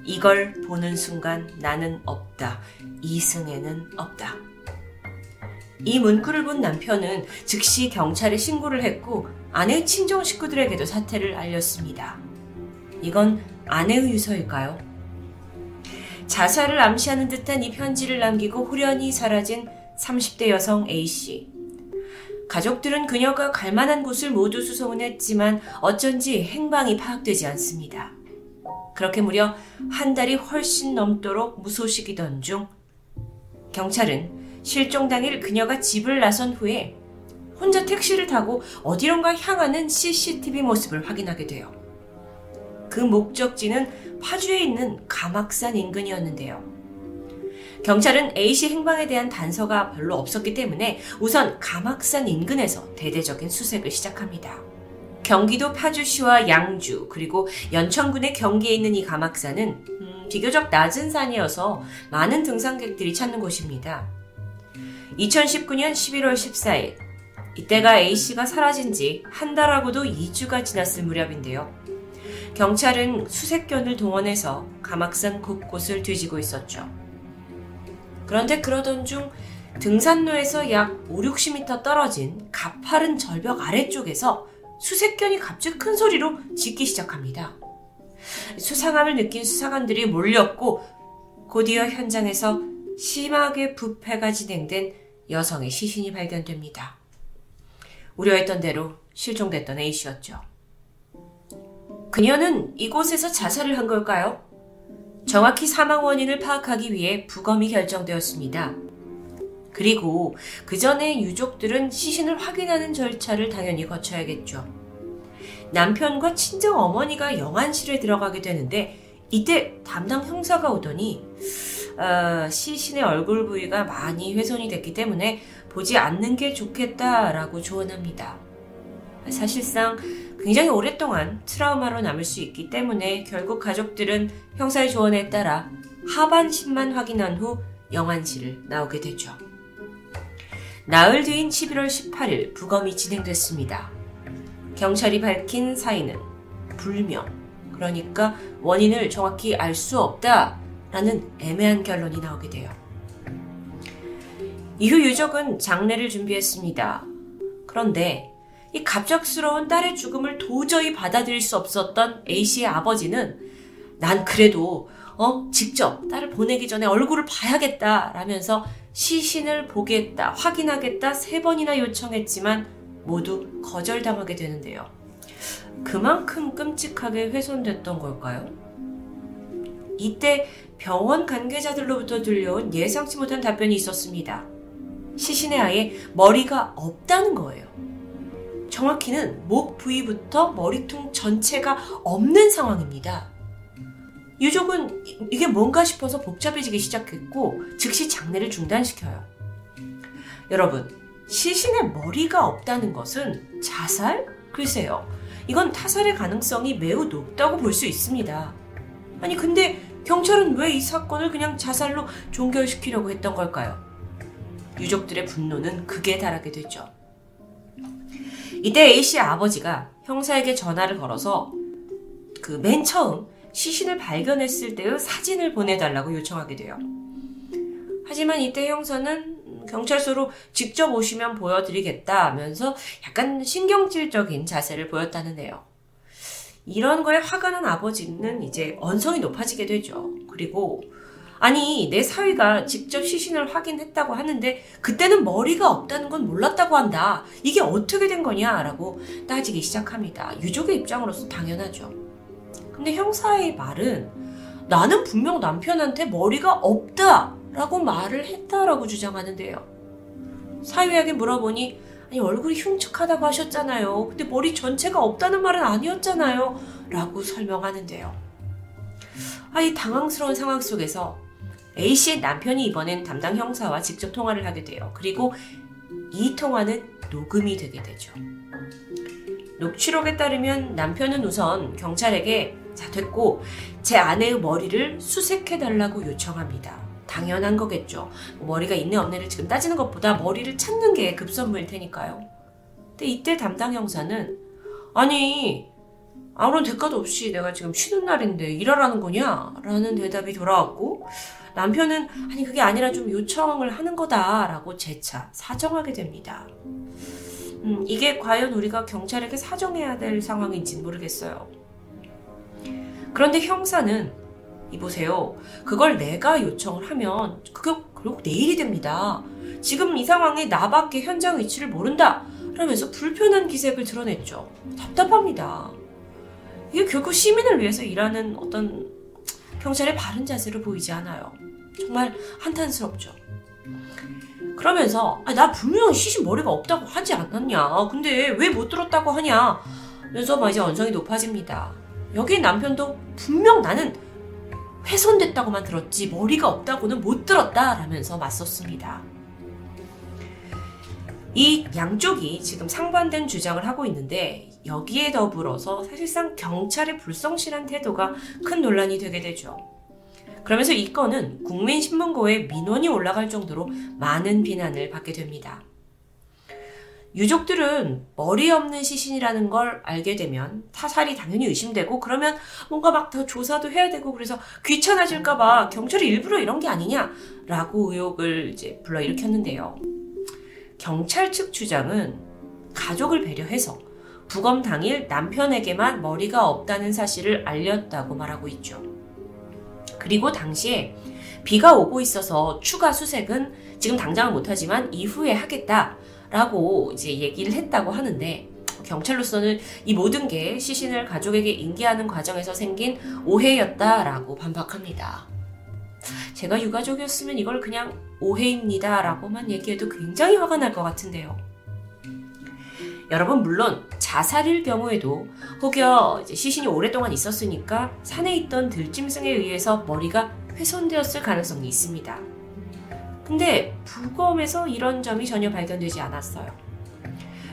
이걸 보는 순간 나는 없다. 이승에는 없다. 이 문구를 본 남편은 즉시 경찰에 신고를 했고 아내 친정 식구들에게도 사태를 알렸습니다. 이건 아내의 유서일까요? 자살을 암시하는 듯한 이 편지를 남기고 후련히 사라진 30대 여성 A씨. 가족들은 그녀가 갈 만한 곳을 모두 수소문했지만 어쩐지 행방이 파악되지 않습니다. 그렇게 무려 한 달이 훨씬 넘도록 무소식이던 중 경찰은 실종 당일 그녀가 집을 나선 후에 혼자 택시를 타고 어디론가 향하는 CCTV 모습을 확인하게 돼요. 그 목적지는 파주에 있는 가막산 인근이었는데요. 경찰은 A씨 행방에 대한 단서가 별로 없었기 때문에 우선 가막산 인근에서 대대적인 수색을 시작합니다. 경기도 파주시와 양주 그리고 연천군의 경계에 있는 이 가막산은 음, 비교적 낮은 산이어서 많은 등산객들이 찾는 곳입니다. 2019년 11월 14일 이때가 A씨가 사라진 지 한 달하고도 2주가 지났을 무렵인데요. 경찰은 수색견을 동원해서 가막산 곳곳을 뒤지고 있었죠. 그런데 그러던 중 등산로에서 약 5, 60m 떨어진 가파른 절벽 아래쪽에서 수색견이 갑자기 큰 소리로 짖기 시작합니다. 수상함을 느낀 수사관들이 몰렸고 곧이어 현장에서 심하게 부패가 진행된 여성의 시신이 발견됩니다. 우려했던 대로 실종됐던 A씨였죠. 그녀는 이곳에서 자살을 한 걸까요? 정확히 사망 원인을 파악하기 위해 부검이 결정되었습니다. 그리고 그 전에 유족들은 시신을 확인하는 절차를 당연히 거쳐야겠죠. 남편과 친정 어머니가 영안실에 들어가게 되는데 이때 담당 형사가 오더니 어, 시신의 얼굴 부위가 많이 훼손이 됐기 때문에 보지 않는 게 좋겠다라고 조언합니다. 사실상 굉장히 오랫동안 트라우마로 남을 수 있기 때문에 결국 가족들은 형사의 조언에 따라 하반신만 확인한 후 영안실을 나오게 되죠. 나흘 뒤인 11월 18일 부검이 진행됐습니다. 경찰이 밝힌 사인은 불명, 그러니까 원인을 정확히 알 수 없다라는 애매한 결론이 나오게 돼요. 이후 유족은 장례를 준비했습니다. 그런데 이 갑작스러운 딸의 죽음을 도저히 받아들일 수 없었던 A씨의 아버지는 난 그래도 어 직접 딸을 보내기 전에 얼굴을 봐야겠다 라면서 시신을 보겠다 확인하겠다 세 번이나 요청했지만 모두 거절당하게 되는데요. 그만큼 끔찍하게 훼손됐던 걸까요? 이때 병원 관계자들로부터 들려온 예상치 못한 답변이 있었습니다. 시신의 아예 머리가 없다는 거예요. 정확히는 목 부위부터 머리통 전체가 없는 상황입니다. 유족은 이게 뭔가 싶어서 복잡해지기 시작했고 즉시 장례를 중단시켜요. 여러분, 시신의 머리가 없다는 것은 자살? 글쎄요. 이건 타살의 가능성이 매우 높다고 볼 수 있습니다. 아니, 근데 경찰은 왜 이 사건을 그냥 자살로 종결시키려고 했던 걸까요? 유족들의 분노는 극에 달하게 되죠. 이때 A씨의 아버지가 형사에게 전화를 걸어서 그 맨 처음 시신을 발견했을 때의 사진을 보내달라고 요청하게 돼요. 하지만 이때 형사는 경찰서로 직접 오시면 보여드리겠다 하면서 약간 신경질적인 자세를 보였다는데요. 이런 거에 화가 난 아버지는 이제 언성이 높아지게 되죠. 그리고 아니, 내 사위가 직접 시신을 확인했다고 하는데 그때는 머리가 없다는 건 몰랐다고 한다. 이게 어떻게 된 거냐? 라고 따지기 시작합니다. 유족의 입장으로서 당연하죠. 근데 형사의 말은 나는 분명 남편한테 머리가 없다! 라고 말을 했다라고 주장하는데요. 사위에게 물어보니 아니 얼굴이 흉측하다고 하셨잖아요. 근데 머리 전체가 없다는 말은 아니었잖아요. 라고 설명하는데요. 아, 이 당황스러운 상황 속에서 A씨의 남편이 이번엔 담당 형사와 직접 통화를 하게 돼요. 그리고 이 통화는 녹음이 되게 되죠. 녹취록에 따르면 남편은 우선 경찰에게 자, 됐고, 제 아내의 머리를 수색해 달라고 요청합니다. 당연한 거겠죠. 뭐 머리가 있네 없네를 지금 따지는 것보다 머리를 찾는 게 급선무일 테니까요. 근데 이때 담당 형사는, 아니, 아무런 대가도 없이 내가 지금 쉬는 날인데 일하라는 거냐? 라는 대답이 돌아왔고, 남편은 아니 그게 아니라 좀 요청을 하는 거다라고 재차 사정하게 됩니다. 음, 이게 과연 우리가 경찰에게 사정해야 될 상황인지 모르겠어요. 그런데 형사는 이보세요. 그걸 내가 요청을 하면 그게 결국 내일이 됩니다. 지금 이 상황에 나밖에 현장 위치를 모른다. 라면서 불편한 기색을 드러냈죠. 답답합니다. 이게 결국 시민을 위해서 일하는 어떤 경찰의 바른 자세로 보이지 않아요. 정말 한탄스럽죠. 그러면서 아, 나 분명 시신 머리가 없다고 하지 않았냐. 근데 왜 못 들었다고 하냐. 그래서 막 이제 언성이 높아집니다. 여기 남편도 분명 나는 훼손됐다고만 들었지 머리가 없다고는 못 들었다 라면서 맞섰습니다. 이 양쪽이 지금 상반된 주장을 하고 있는데 여기에 더불어서 사실상 경찰의 불성실한 태도가 큰 논란이 되게 되죠. 그러면서 이 건은 국민신문고에 민원이 올라갈 정도로 많은 비난을 받게 됩니다. 유족들은 머리 없는 시신이라는 걸 알게 되면 타살이 당연히 의심되고 그러면 뭔가 막 더 조사도 해야 되고 그래서 귀찮아질까봐 경찰이 일부러 이런 게 아니냐라고 의혹을 이제 불러일으켰는데요. 경찰 측 주장은 가족을 배려해서 부검 당일 남편에게만 머리가 없다는 사실을 알렸다고 말하고 있죠. 그리고 당시에 비가 오고 있어서 추가 수색은 지금 당장은 못하지만 이후에 하겠다라고 이제 얘기를 했다고 하는데 경찰로서는 이 모든 게 시신을 가족에게 인계하는 과정에서 생긴 오해였다라고 반박합니다. 제가 유가족이었으면 이걸 그냥 오해입니다 라고만 얘기해도 굉장히 화가 날 것 같은데요. 여러분, 물론 자살일 경우에도 혹여 시신이 오랫동안 있었으니까 산에 있던 들짐승에 의해서 머리가 훼손되었을 가능성이 있습니다. 근데 부검에서 이런 점이 전혀 발견되지 않았어요.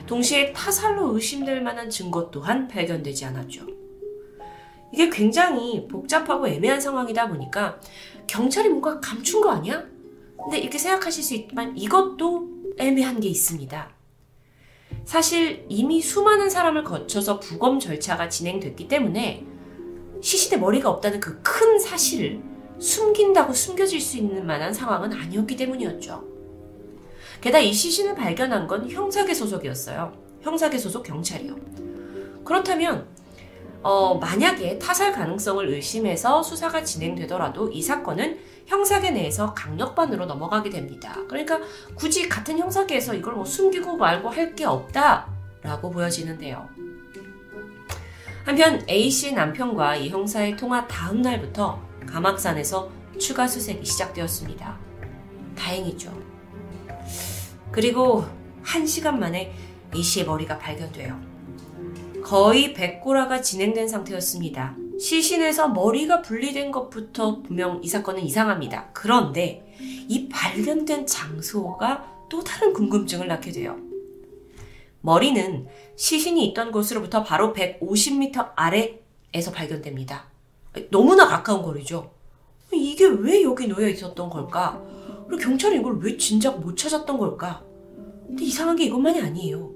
동시에 타살로 의심될 만한 증거 또한 발견되지 않았죠. 이게 굉장히 복잡하고 애매한 상황이다 보니까 경찰이 뭔가 감춘 거 아니야? 근데 이렇게 생각하실 수 있지만 이것도 애매한 게 있습니다. 사실 이미 수많은 사람을 거쳐서 부검 절차가 진행됐기 때문에 시신에 머리가 없다는 그 큰 사실을 숨긴다고 숨겨질 수 있는 만한 상황은 아니었기 때문이었죠. 게다가 이 시신을 발견한 건 형사계 소속이었어요. 형사계 소속 경찰이요. 그렇다면 어, 만약에 타살 가능성을 의심해서 수사가 진행되더라도 이 사건은 형사계 내에서 강력반으로 넘어가게 됩니다. 그러니까 굳이 같은 형사계에서 이걸 뭐 숨기고 말고 할 게 없다라고 보여지는데요. 한편 A씨 남편과 이 형사의 통화 다음 날부터 가막산에서 추가 수색이 시작되었습니다. 다행이죠. 그리고 한 시간 만에 A씨의 머리가 발견돼요. 거의 백고라가 진행된 상태였습니다. 시신에서 머리가 분리된 것부터 분명 이 사건은 이상합니다. 그런데 이 발견된 장소가 또 다른 궁금증을 낳게 돼요. 머리는 시신이 있던 곳으로부터 바로 150m 아래에서 발견됩니다. 너무나 가까운 거리죠. 이게 왜 여기 놓여 있었던 걸까? 그리고 경찰이 이걸 왜 진작 못 찾았던 걸까? 근데 이상한 게 이것만이 아니에요.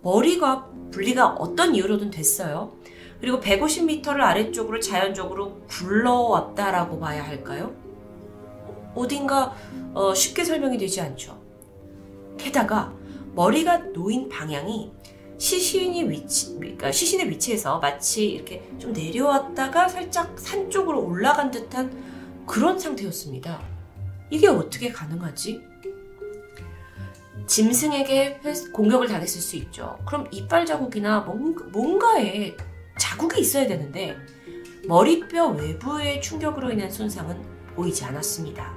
머리가 분리가 어떤 이유로든 됐어요. 그리고 150m를 아래쪽으로 자연적으로 굴러왔다라고 봐야 할까요? 어딘가 어, 쉽게 설명이 되지 않죠. 게다가 머리가 놓인 방향이 시신이 위치, 그러니까 시신의 위치에서 마치 이렇게 좀 내려왔다가 살짝 산 쪽으로 올라간 듯한 그런 상태였습니다. 이게 어떻게 가능하지? 짐승에게 공격을 당했을 수 있죠. 그럼 이빨 자국이나 뭔가, 에 자국이 있어야 되는데 머리뼈 외부의 충격으로 인한 손상은 보이지 않았습니다.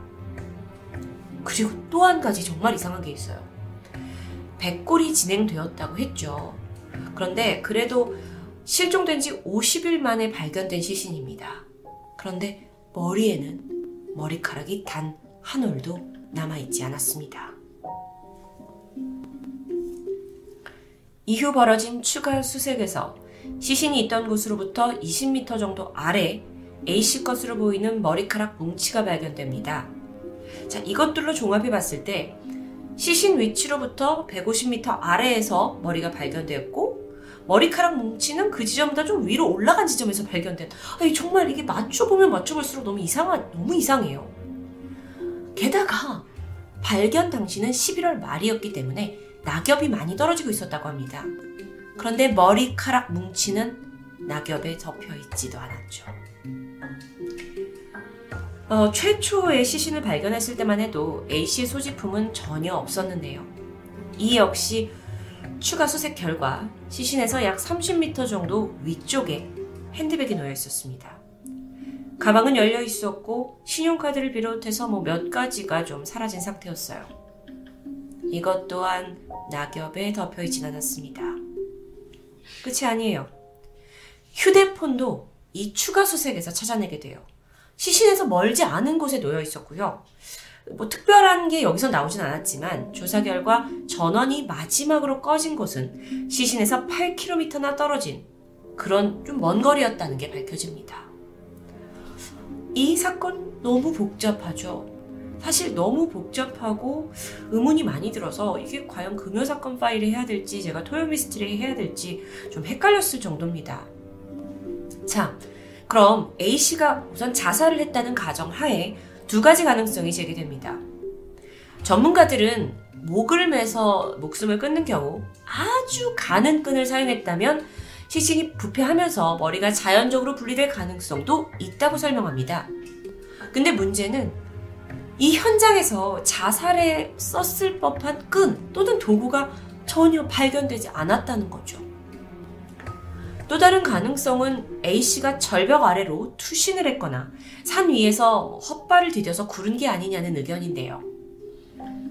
그리고 또 한 가지 정말 이상한 게 있어요. 백골이 진행되었다고 했죠. 그런데 그래도 실종된 지 50일 만에 발견된 시신입니다. 그런데 머리에는 머리카락이 단 한 올도 남아있지 않았습니다. 이후 벌어진 추가 수색에서 시신이 있던 곳으로부터 20m 정도 아래 A씨 것으로 보이는 머리카락 뭉치가 발견됩니다. 자, 이것들로 종합해 봤을 때 시신 위치로부터 150m 아래에서 머리가 발견되었고 머리카락 뭉치는 그 지점보다 좀 위로 올라간 지점에서 발견된. 아니, 정말 이게 맞춰보면 맞춰볼수록 너무 이상한, 너무 이상해요. 게다가 발견 당시는 11월 말이었기 때문에 낙엽이 많이 떨어지고 있었다고 합니다. 그런데 머리카락 뭉치는 낙엽에 접혀 있지도 않았죠. 어, 최초의 시신을 발견했을 때만 해도 A씨의 소지품은 전혀 없었는데요. 이 역시 추가 수색 결과 시신에서 약 30m 정도 위쪽에 핸드백이 놓여 있었습니다. 가방은 열려 있었고 신용카드를 비롯해서 뭐 몇 가지가 좀 사라진 상태였어요. 이것 또한 낙엽에 덮여 있진 않았습니다. 끝이 아니에요. 휴대폰도 이 추가 수색에서 찾아내게 돼요. 시신에서 멀지 않은 곳에 놓여 있었고요. 뭐 특별한 게 여기서 나오진 않았지만 조사 결과 전원이 마지막으로 꺼진 곳은 시신에서 8km나 떨어진 그런 좀 먼 거리였다는 게 밝혀집니다. 이 사건 너무 복잡하죠. 사실 너무 복잡하고 의문이 많이 들어서 이게 과연 금요 사건 파일에 해야 될지 제가 토요 미스트리에 해야 될지 좀 헷갈렸을 정도입니다. 자, 그럼 A씨가 우선 자살을 했다는 가정 하에 두 가지 가능성이 제기됩니다. 전문가들은 목을 매서 목숨을 끊는 경우 아주 가는 끈을 사용했다면 시신이 부패하면서 머리가 자연적으로 분리될 가능성도 있다고 설명합니다. 근데 문제는 이 현장에서 자살에 썼을 법한 끈 또는 도구가 전혀 발견되지 않았다는 거죠. 또 다른 가능성은 A씨가 절벽 아래로 투신을 했거나 산 위에서 헛발을 디뎌서 구른 게 아니냐는 의견인데요.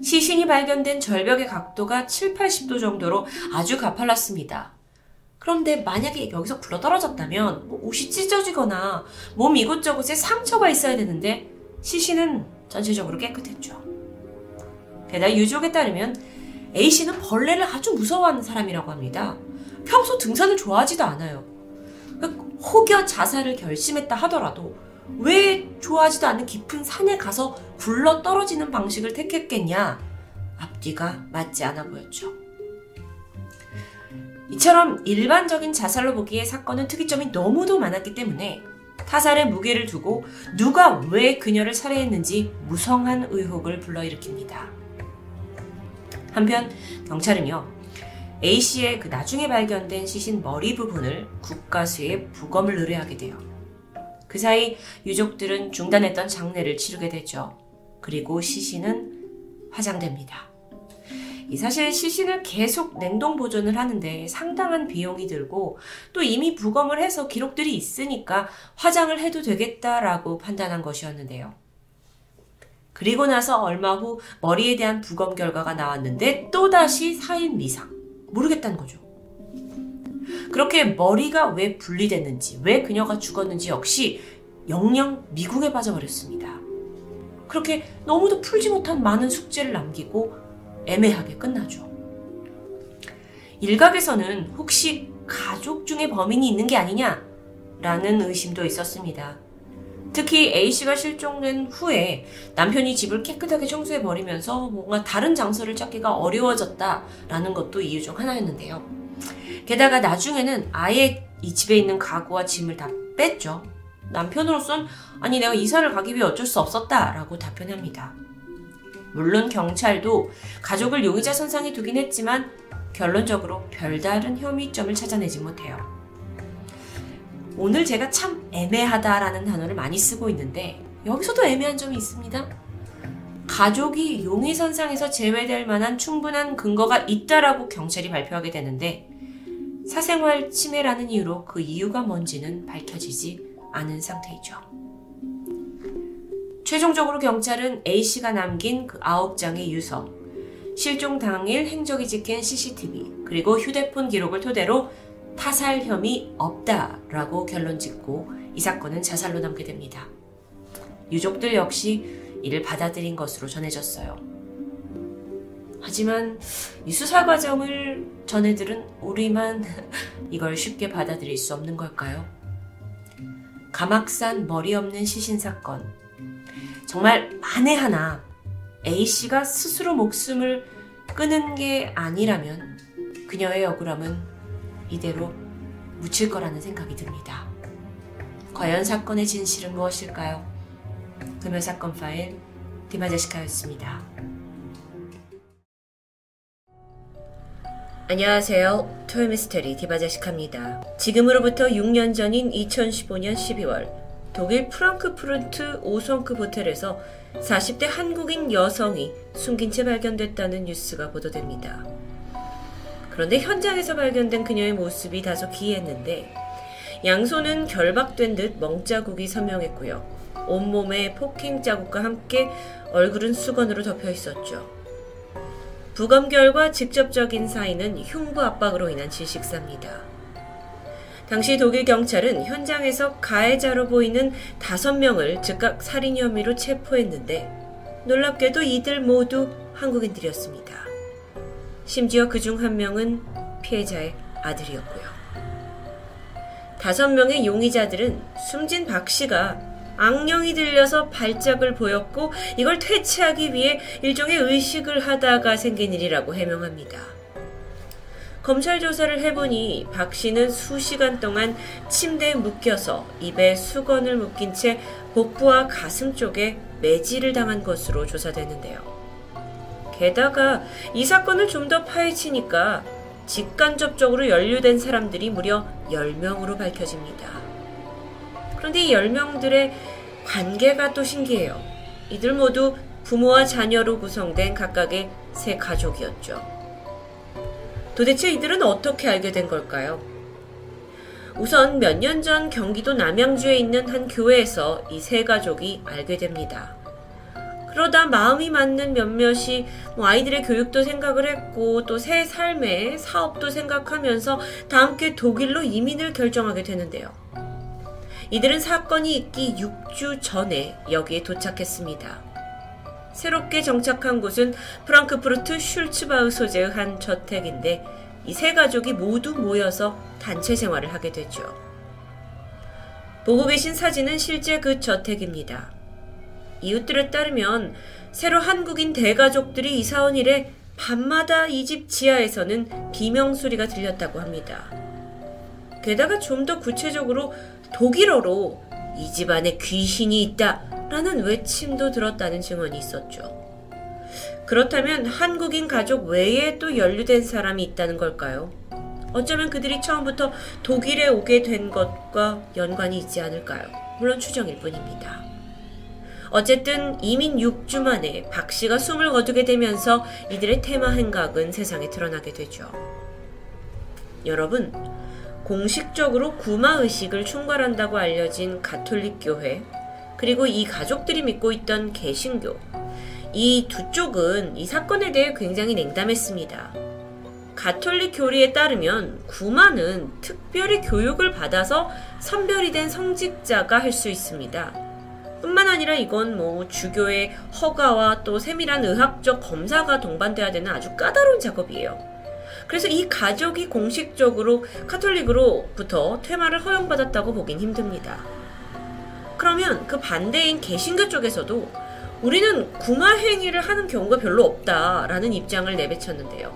시신이 발견된 절벽의 각도가 7, 80도 정도로 아주 가팔랐습니다. 그런데 만약에 여기서 굴러떨어졌다면 뭐 옷이 찢어지거나 몸 이곳저곳에 상처가 있어야 되는데 시신은 전체적으로 깨끗했죠. 게다가 유족에 따르면 A씨는 벌레를 아주 무서워하는 사람이라고 합니다. 평소 등산을 좋아하지도 않아요. 혹여 자살을 결심했다 하더라도 왜 좋아하지도 않는 깊은 산에 가서 굴러 떨어지는 방식을 택했겠냐? 앞뒤가 맞지 않아 보였죠. 이처럼 일반적인 자살로 보기에 사건은 특이점이 너무도 많았기 때문에 타살의 무게를 두고 누가 왜 그녀를 살해했는지 무성한 의혹을 불러일으킵니다. 한편 경찰은요, A씨의 그 나중에 발견된 시신 머리 부분을 국가수에 부검을 의뢰하게 돼요. 그 사이 유족들은 중단했던 장례를 치르게 되죠. 그리고 시신은 화장됩니다. 이 사실 시신을 계속 냉동 보존을 하는데 상당한 비용이 들고 또 이미 부검을 해서 기록들이 있으니까 화장을 해도 되겠다라고 판단한 것이었는데요. 그리고 나서 얼마 후 머리에 대한 부검 결과가 나왔는데 또다시 4인 미상. 모르겠다는 거죠. 그렇게 머리가 왜 분리됐는지, 왜 그녀가 죽었는지 역시 영영 미궁에 빠져버렸습니다. 그렇게 너무도 풀지 못한 많은 숙제를 남기고 애매하게 끝나죠. 일각에서는 혹시 가족 중에 범인이 있는 게 아니냐? 라는 의심도 있었습니다. 특히 A씨가 실종된 후에 남편이 집을 깨끗하게 청소해버리면서 뭔가 다른 장소를 찾기가 어려워졌다라는 것도 이유 중 하나였는데요. 게다가 나중에는 아예 이 집에 있는 가구와 짐을 다 뺐죠. 남편으로선 아니 내가 이사를 가기 위해 어쩔 수 없었다라고 답변합니다. 물론 경찰도 가족을 용의자 선상에 두긴 했지만 결론적으로 별다른 혐의점을 찾아내지 못해요. 오늘 제가 참 애매하다라는 단어를 많이 쓰고 있는데 여기서도 애매한 점이 있습니다. 가족이 용의 선상에서 제외될 만한 충분한 근거가 있다라고 경찰이 발표하게 되는데 사생활 침해라는 이유로 그 이유가 뭔지는 밝혀지지 않은 상태이죠. 최종적으로 경찰은 A씨가 남긴 그 9장의 유서, 실종 당일 행적이 찍힌 CCTV, 그리고 휴대폰 기록을 토대로 타살 혐의 없다라고 결론 짓고 이 사건은 자살로 남게 됩니다. 유족들 역시 이를 받아들인 것으로 전해졌어요. 하지만 이 수사 과정을 전해들은 우리만 이걸 쉽게 받아들일 수 없는 걸까요? 가막산 머리 없는 시신 사건. 정말 만에 하나 A씨가 스스로 목숨을 끊은 게 아니라면 그녀의 억울함은 이대로 묻힐 거라는 생각이 듭니다. 과연 사건의 진실은 무엇일까요? 금요 사건 파일 디마제시카였습니다. 안녕하세요. 토요미스테리 디바제시카입니다. 지금으로부터 6년 전인 2015년 12월 독일 프랑크푸르트 오성급 호텔에서 40대 한국인 여성이 숨긴 채 발견됐다는 뉴스가 보도됩니다. 그런데 현장에서 발견된 그녀의 모습이 다소 기이했는데 양손은 결박된 듯 멍자국이 선명했고요. 온몸에 폭행 자국과 함께 얼굴은 수건으로 덮여 있었죠. 부검 결과 직접적인 사인은 흉부 압박으로 인한 질식사입니다. 당시 독일 경찰은 현장에서 가해자로 보이는 다섯 명을 즉각 살인 혐의로 체포했는데 놀랍게도 이들 모두 한국인들이었습니다. 심지어 그 중 한 명은 피해자의 아들이었고요. 다섯 명의 용의자들은 숨진 박 씨가 악령이 들려서 발작을 보였고 이걸 퇴치하기 위해 일종의 의식을 하다가 생긴 일이라고 해명합니다. 검찰 조사를 해보니 박 씨는 수시간 동안 침대에 묶여서 입에 수건을 묶인 채 복부와 가슴 쪽에 매질을 당한 것으로 조사되는데요. 게다가 이 사건을 좀 더 파헤치니까 직간접적으로 연루된 사람들이 무려 10명으로 밝혀집니다. 그런데 이 10명들의 관계가 또 신기해요. 이들 모두 부모와 자녀로 구성된 각각의 세 가족이었죠. 도대체 이들은 어떻게 알게 된 걸까요? 우선 몇 년 전 경기도 남양주에 있는 한 교회에서 이 세 가족이 알게 됩니다. 그러다 마음이 맞는 몇몇이 뭐 아이들의 교육도 생각을 했고 또 새 삶의 사업도 생각하면서 다 함께 독일로 이민을 결정하게 되는데요. 이들은 사건이 있기 6주 전에 여기에 도착했습니다. 새롭게 정착한 곳은 프랑크푸르트 슐츠바흐 소재의 한 저택인데 이 세 가족이 모두 모여서 단체 생활을 하게 되죠. 보고 계신 사진은 실제 그 저택입니다. 이웃들에 따르면 새로 한국인 대가족들이 이사 온 이래 밤마다 이 집 지하에서는 비명 소리가 들렸다고 합니다. 게다가 좀 더 구체적으로 독일어로 이 집안에 귀신이 있다 라는 외침도 들었다는 증언이 있었죠. 그렇다면 한국인 가족 외에 또 연루된 사람이 있다는 걸까요? 어쩌면 그들이 처음부터 독일에 오게 된 것과 연관이 있지 않을까요? 물론 추정일 뿐입니다. 어쨌든 이민 6주 만에 박 씨가 숨을 거두게 되면서 이들의 테마 행각은 세상에 드러나게 되죠. 여러분, 공식적으로 구마 의식을 충발한다고 알려진 가톨릭 교회, 그리고 이 가족들이 믿고 있던 개신교, 이 두 쪽은 이 사건에 대해 굉장히 냉담했습니다. 가톨릭 교리에 따르면 구마는 특별히 교육을 받아서 선별이 된 성직자가 할 수 있습니다. 뿐만 아니라 이건 뭐 주교의 허가와 또 세밀한 의학적 검사가 동반돼야 되는 아주 까다로운 작업이에요. 그래서 이 가족이 공식적으로 카톨릭으로부터 퇴마를 허용받았다고 보긴 힘듭니다. 그러면 그 반대인 개신교 쪽에서도 우리는 구마 행위를 하는 경우가 별로 없다라는 입장을 내비쳤는데요.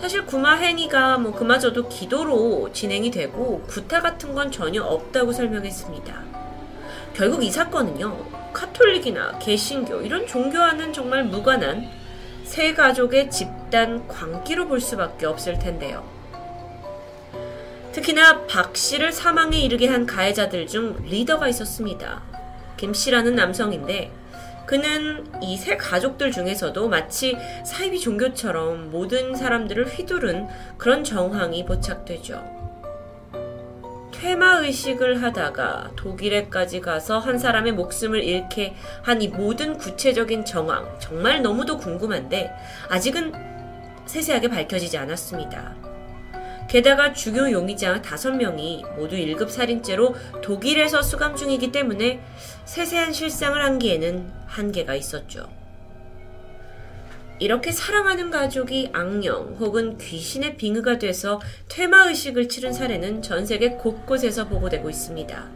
사실 구마 행위가 뭐 그마저도 기도로 진행이 되고 구타 같은 건 전혀 없다고 설명했습니다. 결국 이 사건은요, 카톨릭이나 개신교 이런 종교와는 정말 무관한 세 가족의 집단 광기로 볼 수밖에 없을 텐데요. 특히나 박 씨를 사망에 이르게 한 가해자들 중 리더가 있었습니다. 김 씨라는 남성인데 그는 이 세 가족들 중에서도 마치 사이비 종교처럼 모든 사람들을 휘두른 그런 정황이 포착되죠. 퇴마 의식을 하다가 독일에까지 가서 한 사람의 목숨을 잃게 한 이 모든 구체적인 정황 정말 너무도 궁금한데 아직은 세세하게 밝혀지지 않았습니다. 게다가 주교 용의자 5명이 모두 1급 살인죄로 독일에서 수감 중이기 때문에 세세한 실상을 한기에는 한계가 있었죠. 이렇게 사랑하는 가족이 악령 혹은 귀신의 빙의가 돼서 퇴마의식을 치른 사례는 전 세계 곳곳에서 보고되고 있습니다.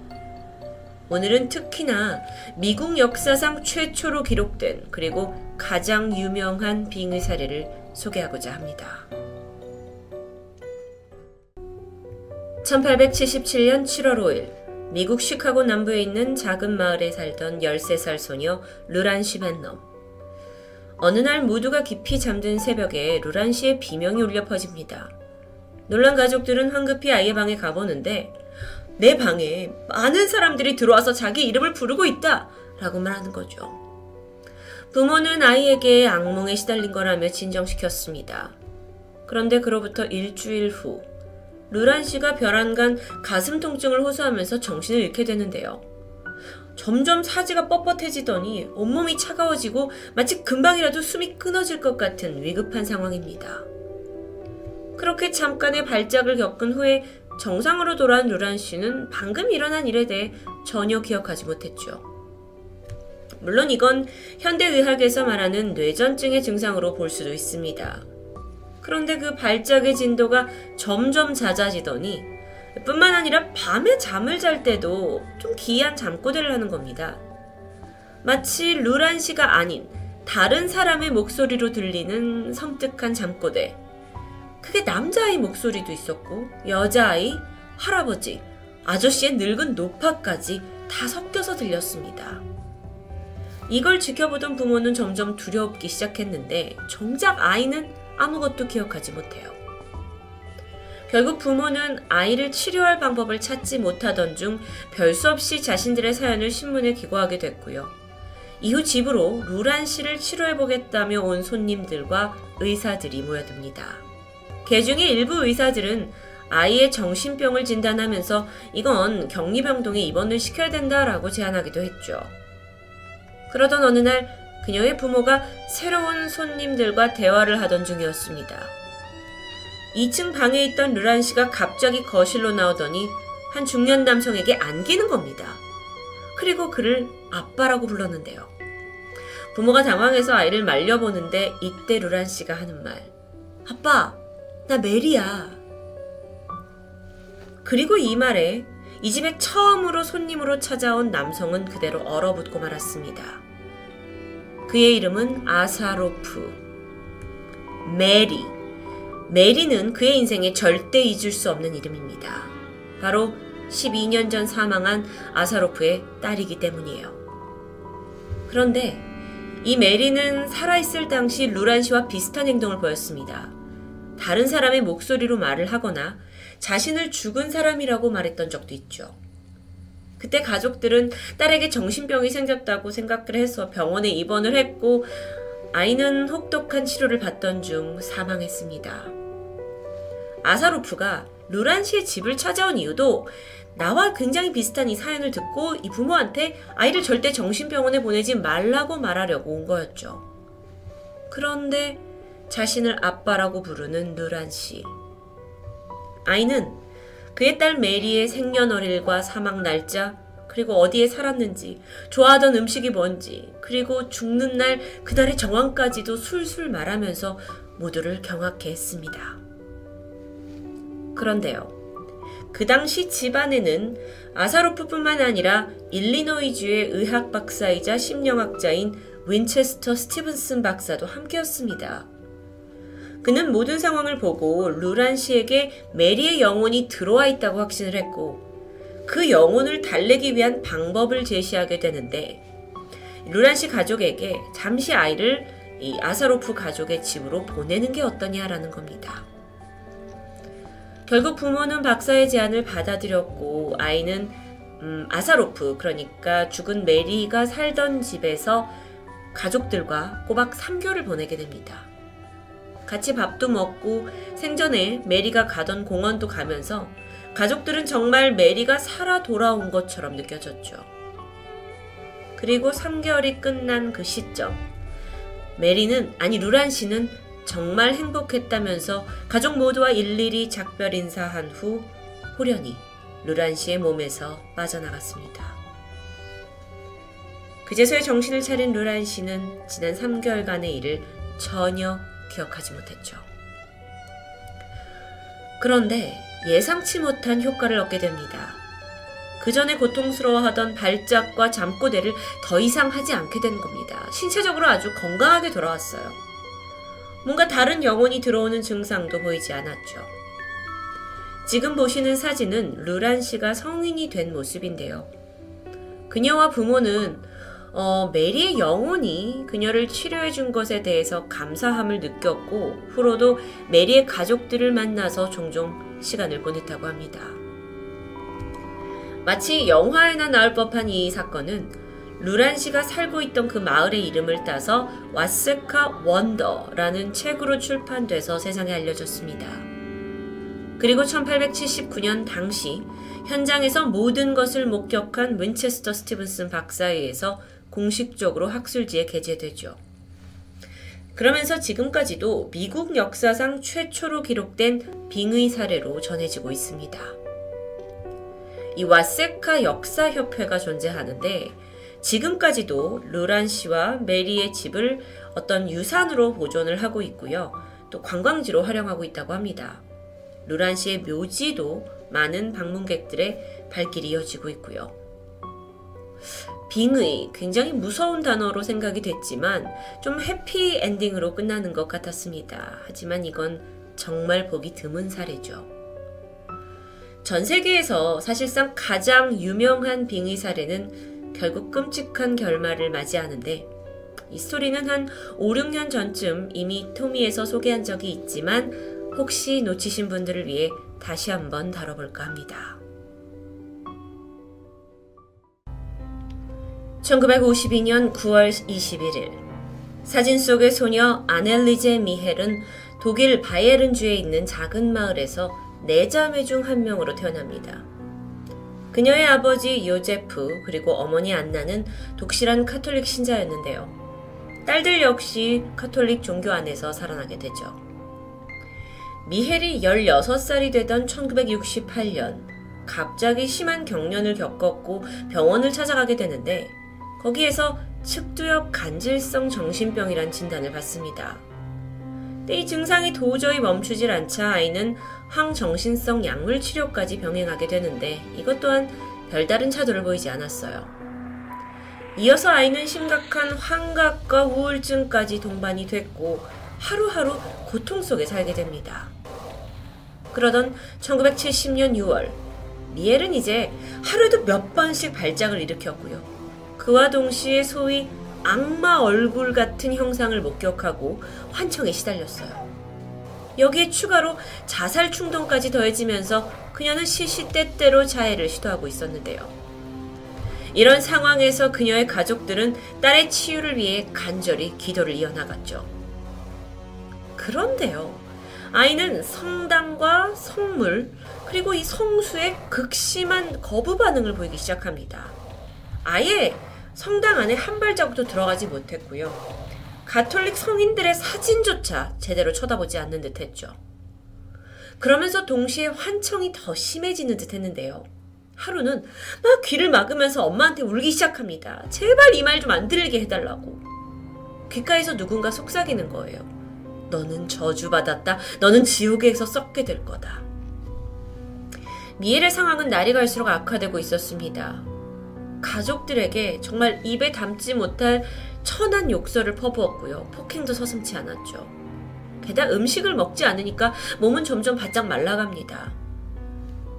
오늘은 특히나 미국 역사상 최초로 기록된 그리고 가장 유명한 빙의 사례를 소개하고자 합니다. 1877년 7월 5일 미국 시카고 남부에 있는 작은 마을에 살던 13살 소녀 르란 시벤넘. 어느 날 모두가 깊이 잠든 새벽에 루란 씨의 비명이 울려 퍼집니다. 놀란 가족들은 황급히 아이의 방에 가보는데 내 방에 많은 사람들이 들어와서 자기 이름을 부르고 있다! 라고 말하는 거죠. 부모는 아이에게 악몽에 시달린 거라며 진정시켰습니다. 그런데 그로부터 일주일 후 루란 씨가 벼란간 가슴 통증을 호소하면서 정신을 잃게 되는데요. 점점 사지가 뻣뻣해지더니 온몸이 차가워지고 마치 금방이라도 숨이 끊어질 것 같은 위급한 상황입니다. 그렇게 잠깐의 발작을 겪은 후에 정상으로 돌아온 루란 씨는 방금 일어난 일에 대해 전혀 기억하지 못했죠. 물론 이건 현대의학에서 말하는 뇌전증의 증상으로 볼 수도 있습니다. 그런데 그 발작의 진도가 점점 잦아지더니 뿐만 아니라 밤에 잠을 잘 때도 좀 기이한 잠꼬대를 하는 겁니다. 마치 루란 씨가 아닌 다른 사람의 목소리로 들리는 섬뜩한 잠꼬대. 그게 남자아이 목소리도 있었고, 여자아이, 할아버지, 아저씨의 늙은 노파까지 다 섞여서 들렸습니다. 이걸 지켜보던 부모는 점점 두려웠기 시작했는데, 정작 아이는 아무것도 기억하지 못해요. 결국 부모는 아이를 치료할 방법을 찾지 못하던 중 별수 없이 자신들의 사연을 신문에 기고하게 됐고요. 이후 집으로 루란 씨를 치료해보겠다며 온 손님들과 의사들이 모여듭니다. 개 중에 일부 의사들은 아이의 정신병을 진단하면서 이건 격리병동에 입원을 시켜야 된다라고 제안하기도 했죠. 그러던 어느 날 그녀의 부모가 새로운 손님들과 대화를 하던 중이었습니다. 2층 방에 있던 르란 씨가 갑자기 거실로 나오더니 한 중년 남성에게 안기는 겁니다. 그리고 그를 아빠라고 불렀는데요. 부모가 당황해서 아이를 말려보는데 이때 루란 씨가 하는 말. 아빠, 나 메리야. 그리고 이 말에 이 집에 처음으로 손님으로 찾아온 남성은 그대로 얼어붙고 말았습니다. 그의 이름은 아사로프. 메리. 메리는 그의 인생에 절대 잊을 수 없는 이름입니다. 바로 12년 전 사망한 아사로프의 딸이기 때문이에요. 그런데 이 메리는 살아있을 당시 루란 씨와 비슷한 행동을 보였습니다. 다른 사람의 목소리로 말을 하거나 자신을 죽은 사람이라고 말했던 적도 있죠. 그때 가족들은 딸에게 정신병이 생겼다고 생각을 해서 병원에 입원을 했고 아이는 혹독한 치료를 받던 중 사망했습니다. 아사로프가 루란 씨의 집을 찾아온 이유도 나와 굉장히 비슷한 이 사연을 듣고 이 부모한테 아이를 절대 정신병원에 보내지 말라고 말하려고 온 거였죠. 그런데 자신을 아빠라고 부르는 루란 씨. 아이는 그의 딸 메리의 생년월일과 사망 날짜, 그리고 어디에 살았는지, 좋아하던 음식이 뭔지, 그리고 죽는 날 그날의 정황까지도 술술 말하면서 모두를 경악해 했습니다. 그런데요. 그 당시 집안에는 아사로프뿐만 아니라 일리노이주의 의학 박사이자 심령학자인 윈체스터 스티븐슨 박사도 함께였습니다. 그는 모든 상황을 보고 루란 씨에게 메리의 영혼이 들어와 있다고 확신을 했고 그 영혼을 달래기 위한 방법을 제시하게 되는데 루란 씨 가족에게 잠시 아이를 이 아사로프 가족의 집으로 보내는 게 어떠냐라는 겁니다. 결국 부모는 박사의 제안을 받아들였고 아이는 음, 아사로프 그러니까 죽은 메리가 살던 집에서 가족들과 꼬박 3개월을 보내게 됩니다. 같이 밥도 먹고 생전에 메리가 가던 공원도 가면서 가족들은 정말 메리가 살아 돌아온 것처럼 느껴졌죠. 그리고 3개월이 끝난 그 시점, 메리는, 아니, 루란 씨는 정말 행복했다면서 가족 모두와 일일이 작별 인사한 후 호련히 루란 씨의 몸에서 빠져나갔습니다. 그제서야 정신을 차린 루란 씨는 지난 3개월간의 일을 전혀 기억하지 못했죠. 그런데 예상치 못한 효과를 얻게 됩니다. 그 전에 고통스러워하던 발작과 잠꼬대를 더 이상 하지 않게 된 겁니다. 신체적으로 아주 건강하게 돌아왔어요. 뭔가 다른 영혼이 들어오는 증상도 보이지 않았죠. 지금 보시는 사진은 루란 씨가 성인이 된 모습인데요. 그녀와 부모는 어, 메리의 영혼이 그녀를 치료해 준 것에 대해서 감사함을 느꼈고 후로도 메리의 가족들을 만나서 종종 시간을 보냈다고 합니다. 마치 영화에나 나올 법한 이 사건은 루란 씨가 살고 있던 그 마을의 이름을 따서 와스카 원더라는 책으로 출판돼서 세상에 알려졌습니다. 그리고 1879년 당시 현장에서 모든 것을 목격한 윈체스터 스티븐슨 박사에 의해서 공식적으로 학술지에 게재되죠. 그러면서 지금까지도 미국 역사상 최초로 기록된 빙의 사례로 전해지고 있습니다. 이 와세카 역사협회가 존재하는데 지금까지도 르란 씨와 메리의 집을 어떤 유산으로 보존을 하고 있고요. 또 관광지로 활용하고 있다고 합니다. 르란 씨의 묘지도 많은 방문객들의 발길이 이어지고 있고요. 빙의 굉장히 무서운 단어로 생각이 됐지만 좀 해피 엔딩으로 끝나는 것 같았습니다. 하지만 이건 정말 보기 드문 사례죠. 전 세계에서 사실상 가장 유명한 빙의 사례는 결국 끔찍한 결말을 맞이하는데 이 스토리는 한 5, 6년 전쯤 이미 토미에서 소개한 적이 있지만 혹시 놓치신 분들을 위해 다시 한번 다뤄볼까 합니다. 1952년 9월 21일 사진 속의 소녀 아넬리제 미헬은 독일 바이에른주에 있는 작은 마을에서 네 자매 중 한 명으로 태어납니다. 그녀의 아버지 요제프 그리고 어머니 안나는 독실한 카톨릭 신자였는데요. 딸들 역시 카톨릭 종교 안에서 자라나게 되죠. 미헬이 16살이 되던 1968년 갑자기 심한 경련을 겪었고 병원을 찾아가게 되는데 거기에서 측두엽 간질성 정신병이란 진단을 받습니다. 이 증상이 도저히 멈추질 않자 아이는 항정신성 약물 치료까지 병행하게 되는데 이것 또한 별다른 차도를 보이지 않았어요. 이어서 아이는 심각한 환각과 우울증까지 동반이 됐고 하루하루 고통 속에 살게 됩니다. 그러던 1970년 6월 미엘은 이제 하루에도 몇 번씩 발작을 일으켰고요. 그와 동시에 소위 악마 얼굴 같은 형상을 목격하고 환청에 시달렸어요. 여기에 추가로 자살 충동까지 더해지면서 그녀는 시시때때로 자해를 시도하고 있었는데요. 이런 상황에서 그녀의 가족들은 딸의 치유를 위해 간절히 기도를 이어나갔죠. 그런데요. 아이는 성당과 성물, 그리고 이 성수에 극심한 거부 반응을 보이기 시작합니다. 아예 성당 안에 한 발자국도 들어가지 못했고요. 가톨릭 성인들의 사진조차 제대로 쳐다보지 않는 듯 했죠. 그러면서 동시에 환청이 더 심해지는 듯 했는데요. 하루는 막 귀를 막으면서 엄마한테 울기 시작합니다. 제발 이 말 좀 안 들리게 해달라고. 귓가에서 누군가 속삭이는 거예요. 너는 저주받았다. 너는 지옥에서 썩게 될 거다. 미엘의 상황은 날이 갈수록 악화되고 있었습니다. 가족들에게 정말 입에 담지 못할 천한 욕설을 퍼부었고요. 폭행도 서슴치 않았죠. 게다가 음식을 먹지 않으니까 몸은 점점 바짝 말라갑니다.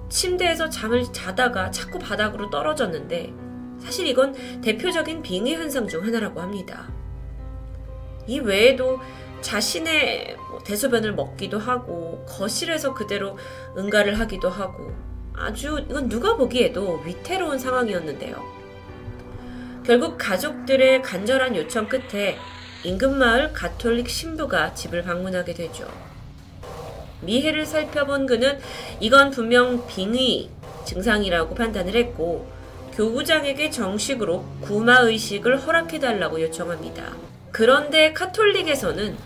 침대에서 잠을 자다가 자꾸 바닥으로 떨어졌는데 사실 이건 대표적인 빙의 현상 중 하나라고 합니다. 이 외에도 자신의 뭐 대소변을 먹기도 하고 거실에서 그대로 응가를 하기도 하고 아주 이건 누가 보기에도 위태로운 상황이었는데요. 결국 가족들의 간절한 요청 끝에 인근 마을 가톨릭 신부가 집을 방문하게 되죠. 미해를 살펴본 그는 이건 분명 빙의 증상이라고 판단을 했고 교구장에게 정식으로 구마 의식을 허락해달라고 요청합니다. 그런데 카톨릭에서는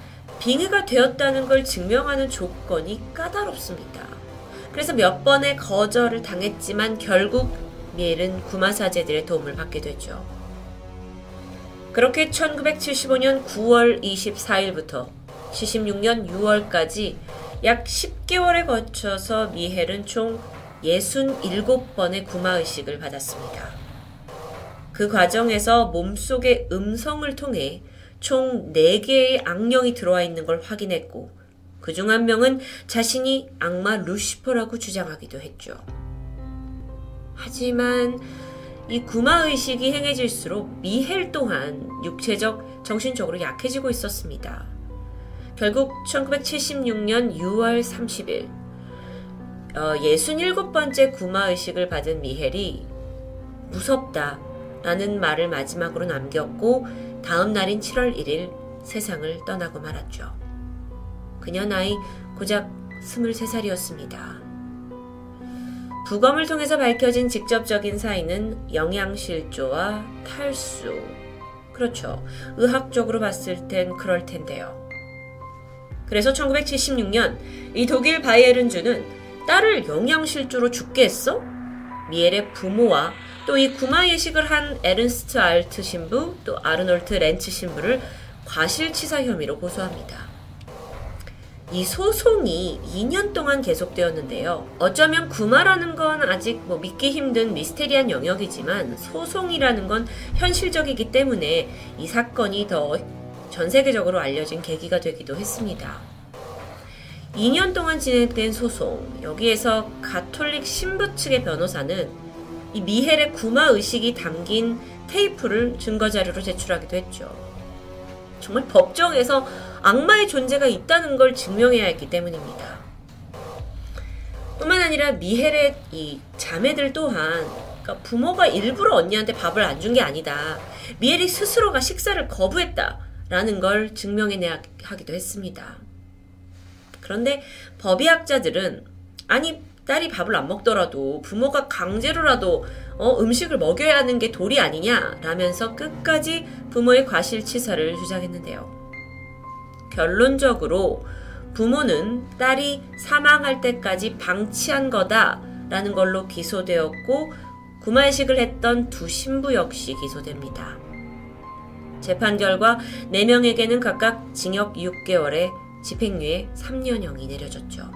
빙의가 되었다는 걸 증명하는 조건이 까다롭습니다. 그래서 몇 번의 거절을 당했지만 결국 미엘은 구마사제들의 도움을 받게 되죠. 그렇게 1975년 9월 24일부터 76년 6월까지 약 10개월에 거쳐서 미헬은 총 67번의 구마의식을 받았습니다. 그 과정에서 몸속의 음성을 통해 총 4개의 악령이 들어와 있는 걸 확인했고, 그 중 한 명은 자신이 악마 루시퍼라고 주장하기도 했죠. 하지만 이 구마 의식이 행해질수록 미헬 또한 육체적, 정신적으로 약해지고 있었습니다. 결국 1976년 6월 30일 어, 67번째 구마 의식을 받은 미헬이 무섭다 라는 말을 마지막으로 남겼고 다음 날인 7월 1일 세상을 떠나고 말았죠. 그녀 나이 고작 23살이었습니다. 부검을 통해서 밝혀진 직접적인 사인은 영양실조와 탈수. 그렇죠. 의학적으로 봤을 땐 그럴 텐데요. 그래서 1976년 이 독일 바이에른주는 딸을 영양실조로 죽게 했어? 미엘의 부모와 또 이 구마 예식을 한 에른스트 알트 신부 또 아르놀트 렌츠 신부를 과실치사 혐의로 고소합니다. 이 소송이 2년 동안 계속되었는데요. 어쩌면 구마라는 건 아직 뭐 믿기 힘든 미스테리한 영역이지만 소송이라는 건 현실적이기 때문에 이 사건이 더 전 세계적으로 알려진 계기가 되기도 했습니다. 2년 동안 진행된 소송, 여기에서 가톨릭 신부 측의 변호사는 이 미헬의 구마 의식이 담긴 테이프를 증거자료로 제출하기도 했죠. 정말 법정에서 악마의 존재가 있다는 걸 증명해야 했기 때문입니다. 뿐만 아니라 미헬의 이 자매들 또한 그러니까 부모가 일부러 언니한테 밥을 안 준 게 아니다. 미헬이 스스로가 식사를 거부했다라는 걸 증명해내야 하기도 했습니다. 그런데 법의학자들은 아니 딸이 밥을 안 먹더라도 부모가 강제로라도 어, 음식을 먹여야 하는 게 도리 아니냐라면서 끝까지 부모의 과실치사를 주장했는데요. 결론적으로 부모는 딸이 사망할 때까지 방치한 거다라는 걸로 기소되었고 구마의식을 했던 두 신부 역시 기소됩니다. 재판 결과 4명에게는 각각 징역 6개월에 집행유예 3년형이 내려졌죠.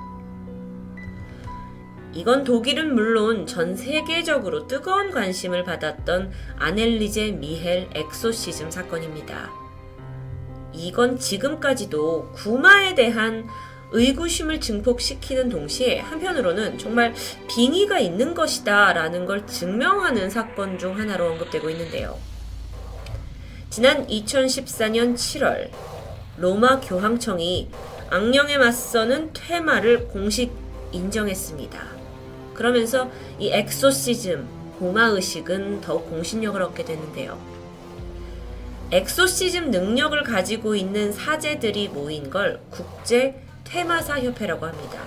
이건 독일은 물론 전 세계적으로 뜨거운 관심을 받았던 아넬리제 미헬 엑소시즘 사건입니다. 이건 지금까지도 구마에 대한 의구심을 증폭시키는 동시에 한편으로는 정말 빙의가 있는 것이다 라는 걸 증명하는 사건 중 하나로 언급되고 있는데요. 지난 2014년 7월 로마 교황청이 악령에 맞서는 퇴마를 공식 인정했습니다. 그러면서 이 엑소시즘, 구마 의식은 더욱 공신력을 얻게 되는데요. 엑소시즘 능력을 가지고 있는 사제들이 모인 걸 국제 퇴마사 협회라고 합니다.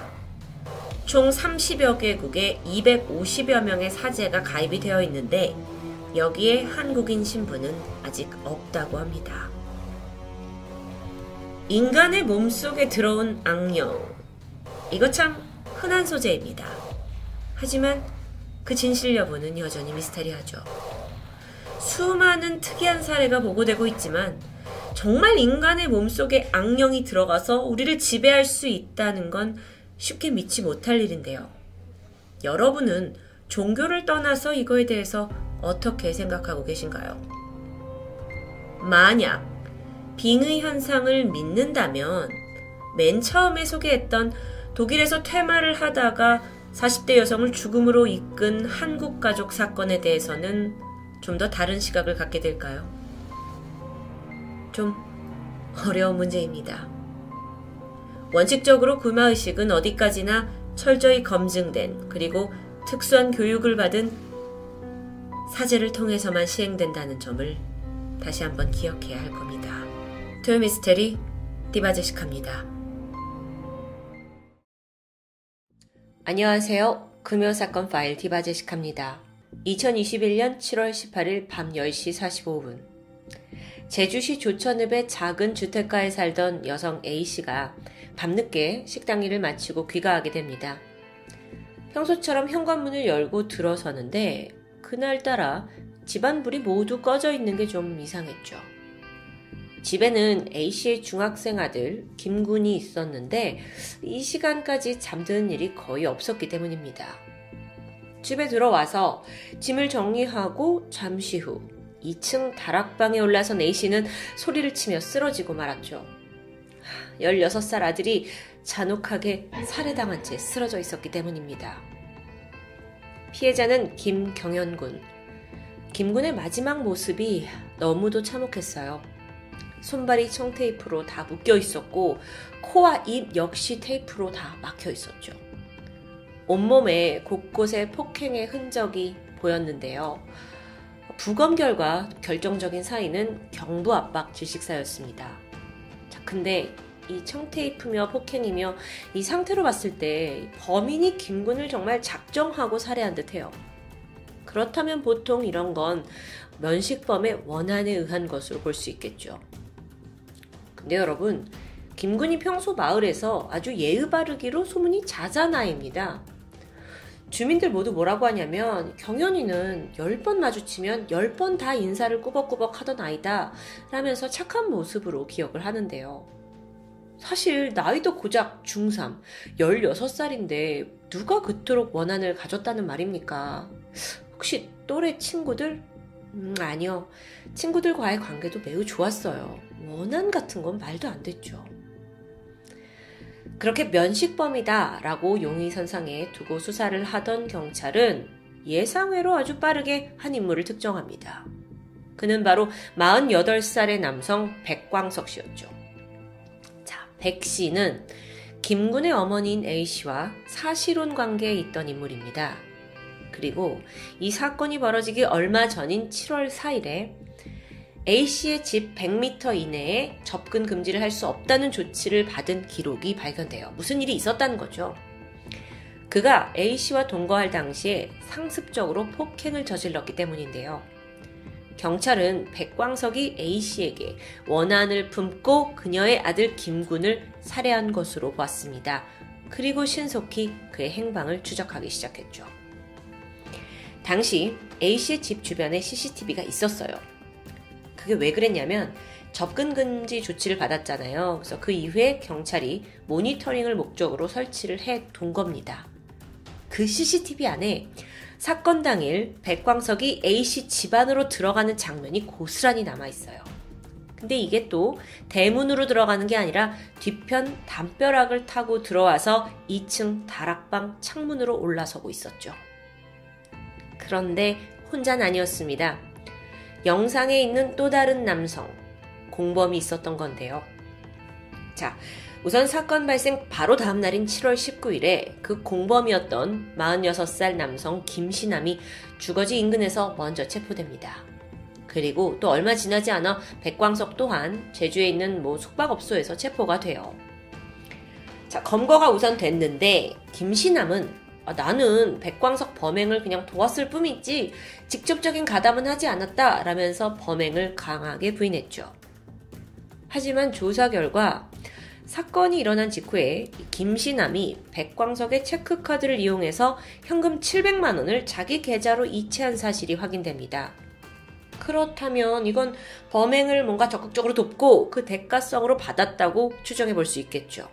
총 30여 개국에 250여 명의 사제가 가입이 되어 있는데 여기에 한국인 신분은 아직 없다고 합니다. 인간의 몸속에 들어온 악령. 이거 참 흔한 소재입니다. 하지만 그 진실 여부는 여전히 미스테리하죠. 수많은 특이한 사례가 보고되고 있지만 정말 인간의 몸속에 악령이 들어가서 우리를 지배할 수 있다는 건 쉽게 믿지 못할 일인데요. 여러분은 종교를 떠나서 이거에 대해서 어떻게 생각하고 계신가요? 만약 빙의 현상을 믿는다면 맨 처음에 소개했던 독일에서 퇴마를 하다가 40대 여성을 죽음으로 이끈 한국 가족 사건에 대해서는 좀 더 다른 시각을 갖게 될까요? 좀 어려운 문제입니다. 원칙적으로 구마의식은 어디까지나 철저히 검증된 그리고 특수한 교육을 받은 사제를 통해서만 시행된다는 점을 다시 한번 기억해야 할 겁니다. 토요미스테리 디바제식합니다. 안녕하세요. 금요사건 파일 디바제식합니다. 2021년 7월 18일 밤 10시 45분. 제주시 조천읍의 작은 주택가에 살던 여성 A씨가 밤늦게 식당 일을 마치고 귀가하게 됩니다. 평소처럼 현관문을 열고 들어서는데 그날따라 집안 불이 모두 꺼져 있는 게 좀 이상했죠. 집에는 A씨의 중학생 아들 김군이 있었는데 이 시간까지 잠드는 일이 거의 없었기 때문입니다. 집에 들어와서 짐을 정리하고 잠시 후 2층 다락방에 올라선 A씨는 소리를 치며 쓰러지고 말았죠. 16살 아들이 잔혹하게 살해당한 채 쓰러져 있었기 때문입니다. 피해자는 김경현군. 김군의 마지막 모습이 너무도 참혹했어요. 손발이 청테이프로 다 묶여 있었고 코와 입 역시 테이프로 다 막혀 있었죠. 온몸에 곳곳에 폭행의 흔적이 보였는데요. 부검 결과 결정적인 사인은 경부 압박 질식사였습니다. 자, 근데 이 청테이프며 폭행이며 이 상태로 봤을 때 범인이 김군을 정말 작정하고 살해한 듯해요. 그렇다면 보통 이런 건 면식범의 원한에 의한 것으로 볼 수 있겠죠. 근데 여러분, 김군이 평소 마을에서 아주 예의 바르기로 소문이 자자나입니다. 주민들 모두 뭐라고 하냐면 경연이는 10번 마주치면 10번 다 인사를 꾸벅꾸벅 하던 아이다 라면서 착한 모습으로 기억을 하는데요. 사실 나이도 고작 중3, 16살인데 누가 그토록 원한을 가졌다는 말입니까? 혹시 또래 친구들? 음, 아니요. 친구들과의 관계도 매우 좋았어요. 원한 같은 건 말도 안 됐죠. 그렇게 면식범이다 라고 용의선상에 두고 수사를 하던 경찰은 예상외로 아주 빠르게 한 인물을 특정합니다. 그는 바로 48살의 남성 백광석 씨였죠. 자, 백 씨는 김군의 어머니인 A 씨와 사실혼 관계에 있던 인물입니다. 그리고 이 사건이 벌어지기 얼마 전인 7월 4일에 A씨의 집 100m 이내에 접근 금지를 할 수 없다는 조치를 받은 기록이 발견돼요. 무슨 일이 있었다는 거죠. 그가 A씨와 동거할 당시에 상습적으로 폭행을 저질렀기 때문인데요. 경찰은 백광석이 A씨에게 원한을 품고 그녀의 아들 김군을 살해한 것으로 보았습니다. 그리고 신속히 그의 행방을 추적하기 시작했죠. 당시 A씨의 집 주변에 CCTV가 있었어요. 그게 왜 그랬냐면 접근 금지 조치를 받았잖아요. 그래서 그 이후에 경찰이 모니터링을 목적으로 설치를 해 둔 겁니다. 그 CCTV 안에 사건 당일 백광석이 A씨 집안으로 들어가는 장면이 고스란히 남아 있어요. 근데 이게 또 대문으로 들어가는 게 아니라 뒤편 담벼락을 타고 들어와서 2층 다락방 창문으로 올라서고 있었죠. 그런데 혼자는 아니었습니다. 영상에 있는 또 다른 남성, 공범이 있었던 건데요. 자, 우선 사건 발생 바로 다음 날인 7월 19일에 그 공범이었던 46살 남성 김신남이 주거지 인근에서 먼저 체포됩니다. 그리고 또 얼마 지나지 않아 백광석 또한 제주에 있는 뭐 숙박업소에서 체포가 돼요. 자, 검거가 우선 됐는데 김신남은 아, 나는 백광석 범행을 그냥 도왔을 뿐이지 직접적인 가담은 하지 않았다 라면서 범행을 강하게 부인했죠. 하지만 조사 결과 사건이 일어난 직후에 김신남이 백광석의 체크카드를 이용해서 현금 700만 원을 자기 계좌로 이체한 사실이 확인됩니다. 그렇다면 이건 범행을 뭔가 적극적으로 돕고 그 대가성으로 받았다고 추정해 볼 수 있겠죠.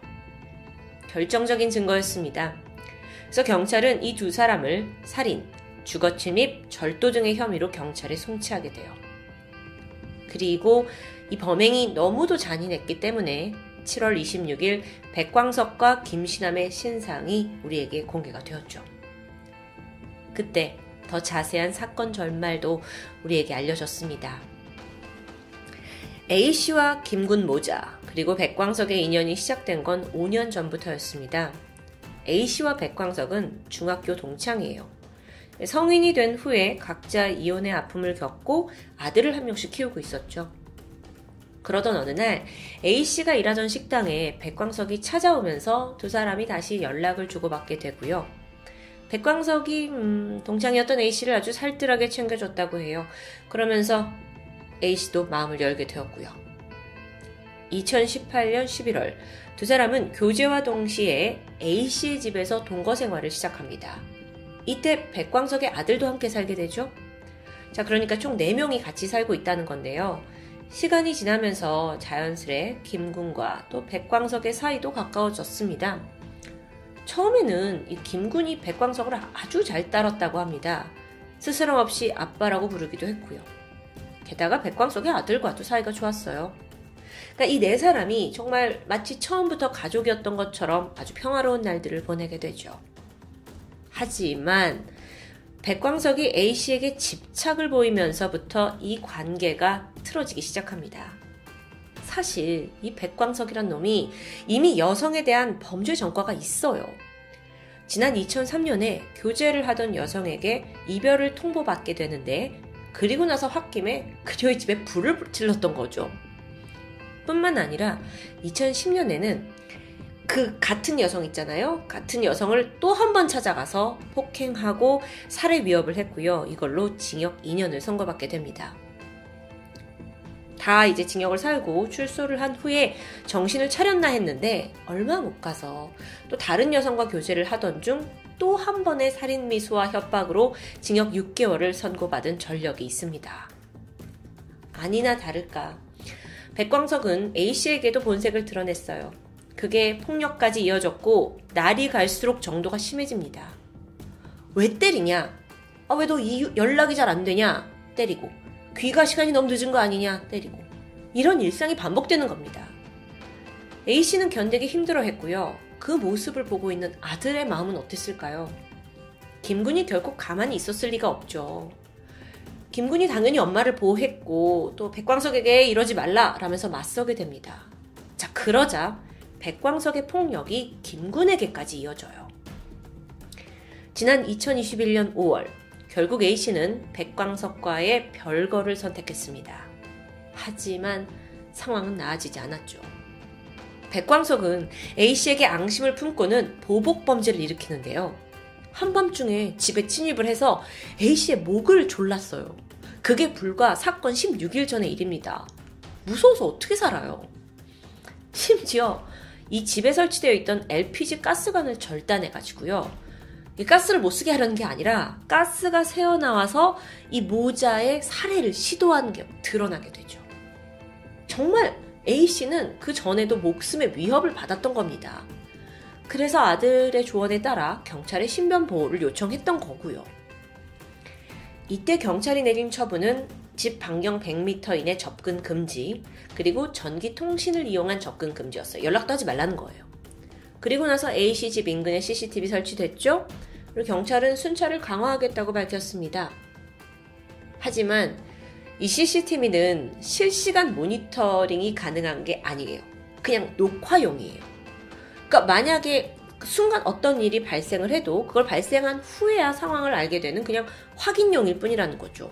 결정적인 증거였습니다. 그래서 경찰은 이 두 사람을 살인, 주거 침입, 절도 등의 혐의로 경찰에 송치하게 돼요. 그리고 이 범행이 너무도 잔인했기 때문에 7월 26일 백광석과 김신남의 신상이 우리에게 공개가 되었죠. 그때 더 자세한 사건 전말도 우리에게 알려졌습니다. A씨와 김군 모자, 그리고 백광석의 인연이 시작된 건 5년 전부터였습니다. A씨와 백광석은 중학교 동창이에요. 성인이 된 후에 각자 이혼의 아픔을 겪고 아들을 한 명씩 키우고 있었죠. 그러던 어느 날 A씨가 일하던 식당에 백광석이 찾아오면서 두 사람이 다시 연락을 주고받게 되고요. 백광석이 음, 동창이었던 A씨를 아주 살뜰하게 챙겨줬다고 해요. 그러면서 A씨도 마음을 열게 되었고요. 2018년 11월 두 사람은 교제와 동시에 A씨의 집에서 동거 생활을 시작합니다. 이때 백광석의 아들도 함께 살게 되죠. 자, 그러니까 총 4명이 같이 살고 있다는 건데요. 시간이 지나면서 자연스레 김군과 또 백광석의 사이도 가까워졌습니다. 처음에는 이 김군이 백광석을 아주 잘 따랐다고 합니다. 스스럼 없이 아빠라고 부르기도 했고요. 게다가 백광석의 아들과도 사이가 좋았어요. 그러니까 이 네 사람이 정말 마치 처음부터 가족이었던 것처럼 아주 평화로운 날들을 보내게 되죠. 하지만 백광석이 A씨에게 집착을 보이면서부터 이 관계가 틀어지기 시작합니다. 사실 이 백광석이란 놈이 이미 여성에 대한 범죄 전과가 있어요. 지난 2003년에 교제를 하던 여성에게 이별을 통보받게 되는데 그리고 나서 홧김에 그녀의 집에 불을 질렀던 거죠. 뿐만 아니라 2010년에는 그 같은 여성 있잖아요. 같은 여성을 또 한 번 찾아가서 폭행하고 살해 위협을 했고요. 이걸로 징역 2년을 선고받게 됩니다. 다 이제 징역을 살고 출소를 한 후에 정신을 차렸나 했는데 얼마 못 가서 또 다른 여성과 교제를 하던 중 또 한 번의 살인 미수와 협박으로 징역 6개월을 선고받은 전력이 있습니다. 아니나 다를까 백광석은 A씨에게도 본색을 드러냈어요. 그게 폭력까지 이어졌고 날이 갈수록 정도가 심해집니다. 왜 때리냐? 아, 왜 너 연락이 잘 안 되냐? 때리고. 귀가 시간이 너무 늦은 거 아니냐? 때리고. 이런 일상이 반복되는 겁니다. A씨는 견디기 힘들어 했고요. 그 모습을 보고 있는 아들의 마음은 어땠을까요? 김군이 결국 가만히 있었을 리가 없죠. 김군이 당연히 엄마를 보호했고 또 백광석에게 이러지 말라 라면서 맞서게 됩니다. 자, 그러자 백광석의 폭력이 김군에게까지 이어져요. 지난 2021년 5월 결국 A씨는 백광석과의 별거를 선택했습니다. 하지만 상황은 나아지지 않았죠. 백광석은 A씨에게 앙심을 품고는 보복 범죄를 일으키는데요. 한밤중에 집에 침입을 해서 A씨의 목을 졸랐어요. 그게 불과 사건 16일 전의 일입니다. 무서워서 어떻게 살아요? 심지어 이 집에 설치되어 있던 LPG 가스관을 절단해가지고요. 이 가스를 못 쓰게 하려는 게 아니라 가스가 새어나와서 이 모자에 살해를 시도한 게 드러나게 되죠. 정말 A씨는 그 전에도 목숨의 위협을 받았던 겁니다. 그래서 아들의 조언에 따라 경찰에 신변 보호를 요청했던 거고요. 이때 경찰이 내린 처분은 집 반경 100m 이내 접근 금지, 그리고 전기 통신을 이용한 접근 금지였어요. 연락도 하지 말라는 거예요. 그리고 나서 A씨 집 인근에 CCTV 설치됐죠? 그리고 경찰은 순찰을 강화하겠다고 밝혔습니다. 하지만 이 CCTV는 실시간 모니터링이 가능한 게 아니에요. 그냥 녹화용이에요. 그러니까 만약에 순간 어떤 일이 발생을 해도 그걸 발생한 후에야 상황을 알게 되는 그냥 확인용일 뿐이라는 거죠.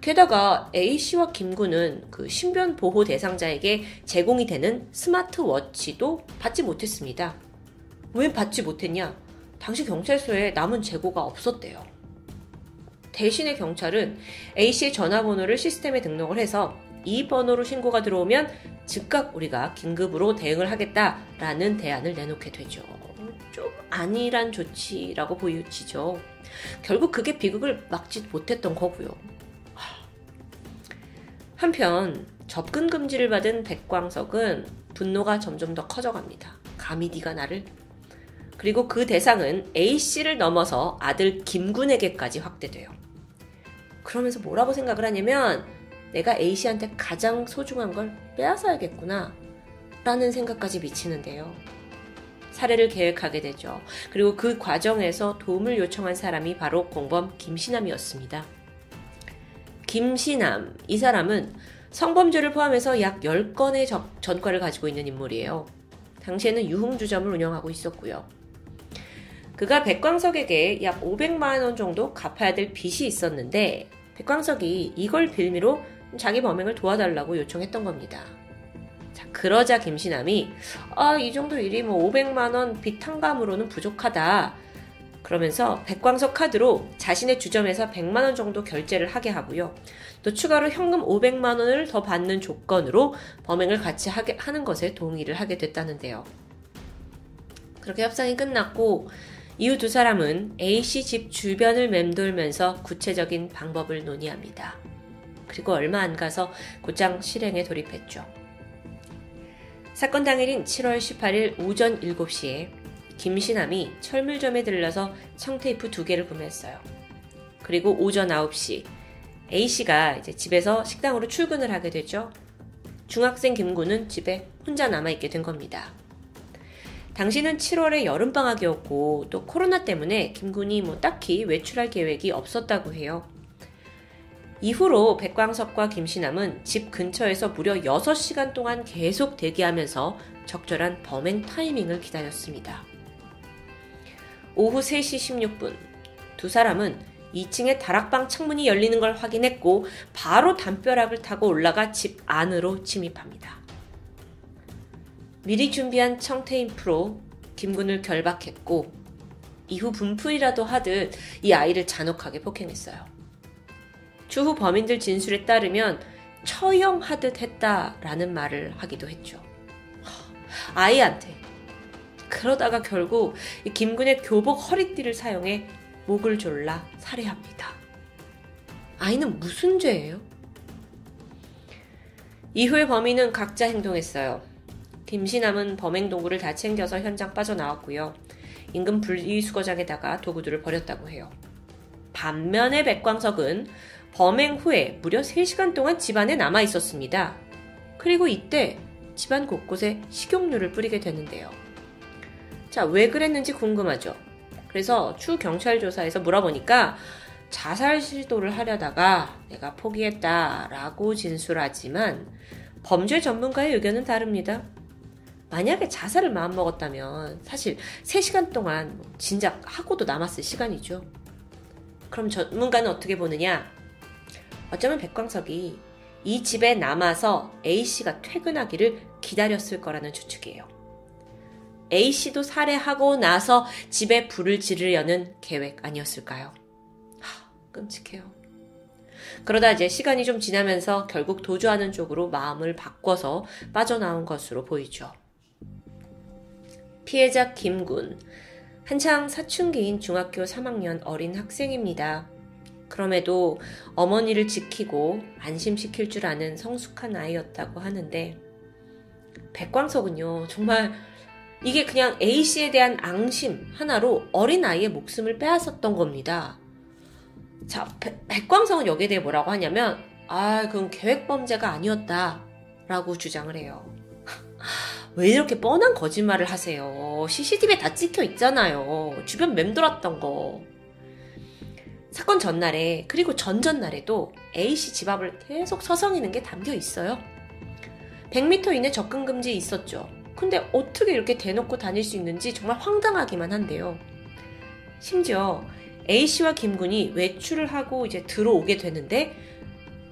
게다가 A씨와 김군은 그 신변 보호 대상자에게 제공이 되는 스마트워치도 받지 못했습니다. 왜 받지 못했냐? 당시 경찰서에 남은 재고가 없었대요. 대신에 경찰은 A씨의 전화번호를 시스템에 등록을 해서 이 번호로 신고가 들어오면 즉각 우리가 긴급으로 대응을 하겠다라는 대안을 내놓게 되죠. 좀 안일한 조치라고 보여지죠. 결국 그게 비극을 막지 못했던 거고요. 한편 접근 금지를 받은 백광석은 분노가 점점 더 커져갑니다. 감히 네가 나를 그리고 그 대상은 A씨를 넘어서 아들 김군에게까지 확대돼요. 그러면서 뭐라고 생각을 하냐면 내가 A씨한테 가장 소중한 걸 빼앗아야겠구나 라는 생각까지 미치는데요. 살해를 계획하게 되죠. 그리고 그 과정에서 도움을 요청한 사람이 바로 공범 김신남이었습니다. 김신남, 이 사람은 성범죄를 포함해서 약 10건의 전과를 가지고 있는 인물이에요. 당시에는 유흥주점을 운영하고 있었고요. 그가 백광석에게 약 500만원 정도 갚아야 될 빚이 있었는데, 백광석이 이걸 빌미로 자기 범행을 도와달라고 요청했던 겁니다. 자, 그러자 김신남이, 아, 이 정도 일이 뭐 500만 원 빚 탕감으로는 부족하다. 그러면서 백광석 카드로 자신의 주점에서 100만 원 정도 결제를 하게 하고요. 또 추가로 현금 500만 원을 더 받는 조건으로 범행을 같이 하게 하는 것에 동의를 하게 됐다는데요. 그렇게 협상이 끝났고 이후 두 사람은 A씨 집 주변을 맴돌면서 구체적인 방법을 논의합니다. 그리고 얼마 안 가서 곧장 실행에 돌입했죠. 사건 당일인 7월 18일 오전 7시에 김신남이 철물점에 들러서 청테이프 두 개를 구매했어요. 그리고 오전 9시 A씨가 이제 집에서 식당으로 출근을 하게 되죠. 중학생 김구는 집에 혼자 남아있게 된 겁니다. 당시는 7월에 여름방학이었고 또 코로나 때문에 김군이 뭐 딱히 외출할 계획이 없었다고 해요. 이후로 백광석과 김신남은 집 근처에서 무려 6시간 동안 계속 대기하면서 적절한 범행 타이밍을 기다렸습니다. 오후 3시 16분 두 사람은 2층의 다락방 창문이 열리는 걸 확인했고 바로 담벼락을 타고 올라가 집 안으로 침입합니다. 미리 준비한 청태인 프로 김군을 결박했고 이후 분풀이라도 하듯 이 아이를 잔혹하게 폭행했어요. 추후 범인들 진술에 따르면 처형하듯 했다라는 말을 하기도 했죠. 아이한테. 그러다가 결국 김군의 교복 허리띠를 사용해 목을 졸라 살해합니다. 아이는 무슨 죄예요? 이후에 범인은 각자 행동했어요. 김신남은 범행 도구를 다 챙겨서 현장 빠져나왔고요. 인근 분리수거장에다가 도구들을 버렸다고 해요. 반면에 백광석은 범행 후에 무려 3시간 동안 집안에 남아 있었습니다. 그리고 이때 집안 곳곳에 식용유를 뿌리게 되는데요. 자, 왜 그랬는지 궁금하죠? 그래서 추 경찰 조사에서 물어보니까 자살 시도를 하려다가 내가 포기했다라고 진술하지만 범죄 전문가의 의견은 다릅니다. 만약에 자살을 마음먹었다면 사실 3시간 동안 진작 하고도 남았을 시간이죠. 그럼 전문가는 어떻게 보느냐? 어쩌면 백광석이 이 집에 남아서 A씨가 퇴근하기를 기다렸을 거라는 추측이에요. A씨도 살해하고 나서 집에 불을 지르려는 계획 아니었을까요? 하, 끔찍해요. 그러다 이제 시간이 좀 지나면서 결국 도주하는 쪽으로 마음을 바꿔서 빠져나온 것으로 보이죠. 피해자 김군. 한창 사춘기인 중학교 3학년 어린 학생입니다. 그럼에도 어머니를 지키고 안심시킬 줄 아는 성숙한 아이였다고 하는데, 백광석은요, 정말 이게 그냥 A씨에 대한 앙심 하나로 어린 아이의 목숨을 빼앗았던 겁니다. 자, 백 광석은 여기에 대해 뭐라고 하냐면, 아, 그건 계획범죄가 아니었다. 라고 주장을 해요. 왜 이렇게 뻔한 거짓말을 하세요? CCTV에 다 찍혀 있잖아요. 주변 맴돌았던 거. 사건 전날에, 그리고 전전날에도 A씨 집 앞을 계속 서성이는 게 담겨 있어요. 100m 이내 접근 금지 있었죠. 근데 어떻게 이렇게 대놓고 다닐 수 있는지 정말 황당하기만 한데요. 심지어 A씨와 김군이 외출을 하고 이제 들어오게 되는데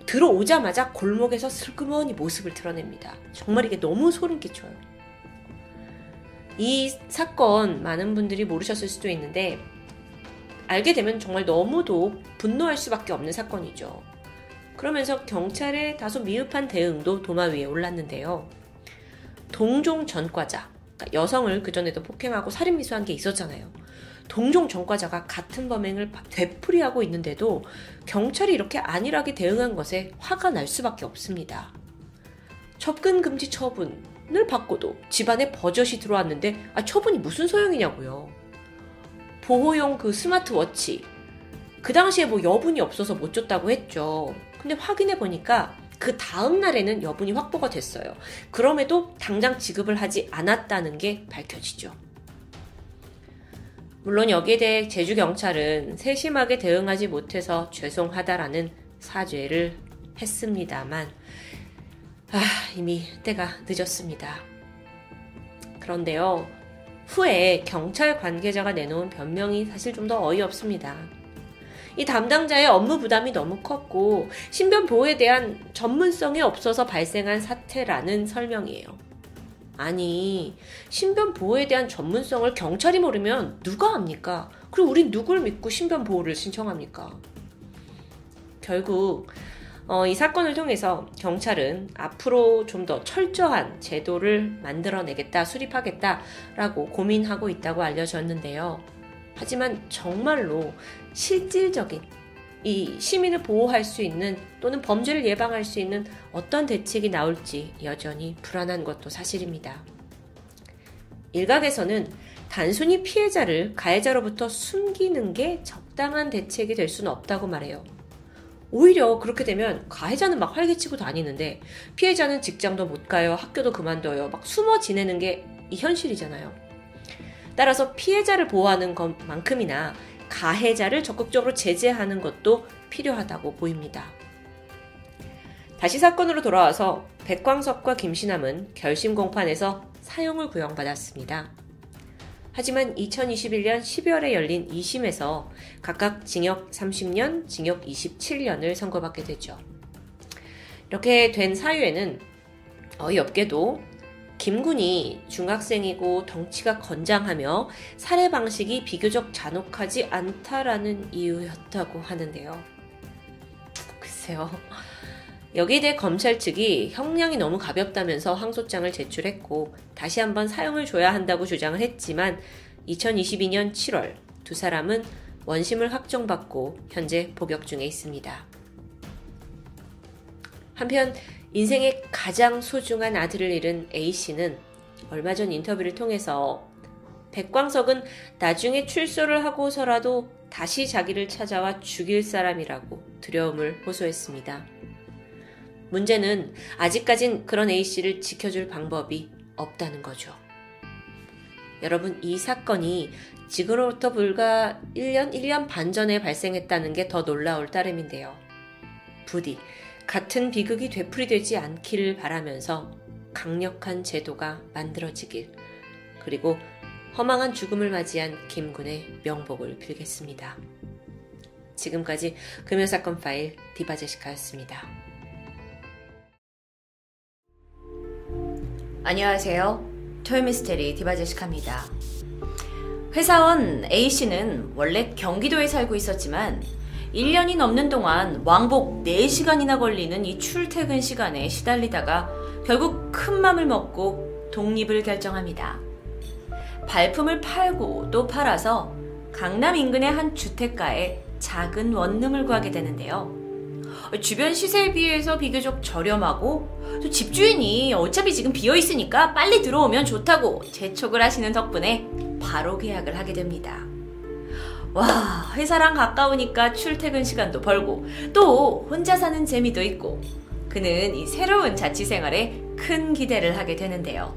들어오자마자 골목에서 슬그머니 모습을 드러냅니다. 정말 이게 너무 소름 끼쳐요. 이 사건 많은 분들이 모르셨을 수도 있는데 알게 되면 정말 너무도 분노할 수밖에 없는 사건이죠. 그러면서 경찰의 다소 미흡한 대응도 도마 위에 올랐는데요. 동종 전과자, 그러니까 여성을 그전에도 폭행하고 살인미수한 게 있었잖아요. 동종 전과자가 같은 범행을 되풀이하고 있는데도 경찰이 이렇게 안일하게 대응한 것에 화가 날 수밖에 없습니다. 접근 금지 처분을 받고도 집안에 버젓이 들어왔는데 아, 처분이 무슨 소용이냐고요. 보호용 그 스마트워치 그 당시에 뭐 여분이 없어서 못 줬다고 했죠. 근데 확인해 보니까 그 다음 날에는 여분이 확보가 됐어요. 그럼에도 당장 지급을 하지 않았다는 게 밝혀지죠. 물론 여기에 대해 제주 경찰은 세심하게 대응하지 못해서 죄송하다라는 사죄를 했습니다만, 아, 이미 때가 늦었습니다. 그런데요, 후에 경찰 관계자가 내놓은 변명이 사실 좀 더 어이없습니다. 이 담당자의 업무 부담이 너무 컸고 신변 보호에 대한 전문성이 없어서 발생한 사태라는 설명이에요. 아니, 신변 보호에 대한 전문성을 경찰이 모르면 누가 합니까? 그리고 우린 누굴 믿고 신변 보호를 신청합니까? 결국 어, 이 사건을 통해서 경찰은 앞으로 좀 더 철저한 제도를 만들어내겠다, 수립하겠다라고 고민하고 있다고 알려졌는데요. 하지만 정말로 실질적인 이 시민을 보호할 수 있는 또는 범죄를 예방할 수 있는 어떤 대책이 나올지 여전히 불안한 것도 사실입니다. 일각에서는 단순히 피해자를 가해자로부터 숨기는 게 적당한 대책이 될 수는 없다고 말해요. 오히려 그렇게 되면 가해자는 막 활개치고 다니는데 피해자는 직장도 못 가요, 학교도 그만둬요, 막 숨어 지내는 게 이 현실이잖아요. 따라서 피해자를 보호하는 것만큼이나 가해자를 적극적으로 제재하는 것도 필요하다고 보입니다. 다시 사건으로 돌아와서 백광석과 김신남은 결심 공판에서 사형을 구형받았습니다. 하지만 2021년 12월에 열린 2심에서 각각 징역 30년, 징역 27년을 선고받게 되죠. 이렇게 된 사유에는 어이없게도 김군이 중학생이고 덩치가 건장하며 살해 방식이 비교적 잔혹하지 않다라는 이유였다고 하는데요. 글쎄요. 여기에 대해 검찰 측이 형량이 너무 가볍다면서 항소장을 제출했고 다시 한번 사형을 줘야 한다고 주장을 했지만 2022년 7월 두 사람은 원심을 확정받고 현재 복역 중에 있습니다. 한편 인생의 가장 소중한 아들을 잃은 A씨는 얼마 전 인터뷰를 통해서 백광석은 나중에 출소를 하고서라도 다시 자기를 찾아와 죽일 사람이라고 두려움을 호소했습니다. 문제는 아직까진 그런 A씨를 지켜줄 방법이 없다는 거죠. 여러분, 이 사건이 지금으로부터 불과 1년, 1년 반 전에 발생했다는 게 더 놀라울 따름인데요. 부디 같은 비극이 되풀이되지 않기를 바라면서 강력한 제도가 만들어지길 그리고 허망한 죽음을 맞이한 김군의 명복을 빌겠습니다. 지금까지 금요사건 파일 디바제시카였습니다. 안녕하세요. 토요미스테리 디바제시카입니다. 회사원 A씨는 원래 경기도에 살고 있었지만 1년이 넘는 동안 왕복 4시간이나 걸리는 이 출퇴근 시간에 시달리다가 결국 큰 맘을 먹고 독립을 결정합니다. 발품을 팔고 또 팔아서 강남 인근의 한 주택가에 작은 원룸을 구하게 되는데요. 주변 시세에 비해서 비교적 저렴하고 또 집주인이 어차피 지금 비어 있으니까 빨리 들어오면 좋다고 재촉을 하시는 덕분에 바로 계약을 하게 됩니다. 와, 회사랑 가까우니까 출퇴근 시간도 벌고, 또 혼자 사는 재미도 있고, 그는 이 새로운 자취 생활에 큰 기대를 하게 되는데요.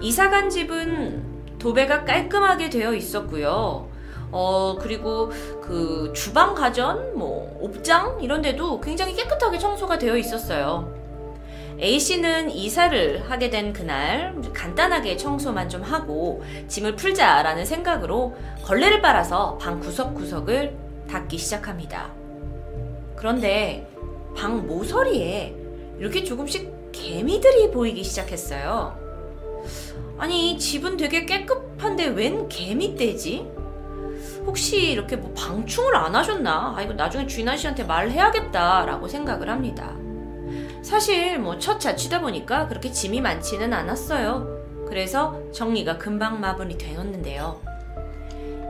이사 간 집은 도배가 깔끔하게 되어 있었고요. 어, 그리고 그 주방 가전, 뭐, 옵장, 이런 데도 굉장히 깨끗하게 청소가 되어 있었어요. A씨는 이사를 하게 된 그날 간단하게 청소만 좀 하고 짐을 풀자라는 생각으로 걸레를 빨아서 방 구석구석을 닦기 시작합니다. 그런데 방 모서리에 이렇게 조금씩 개미들이 보이기 시작했어요. 아니, 집은 되게 깨끗한데 웬 개미떼지? 혹시 이렇게 뭐 방충을 안 하셨나? 아, 이거 나중에 주인 아저씨한테 말해야겠다라고 생각을 합니다. 사실 뭐 첫 자취다 보니까 그렇게 짐이 많지는 않았어요. 그래서 정리가 금방 마무리 되었는데요.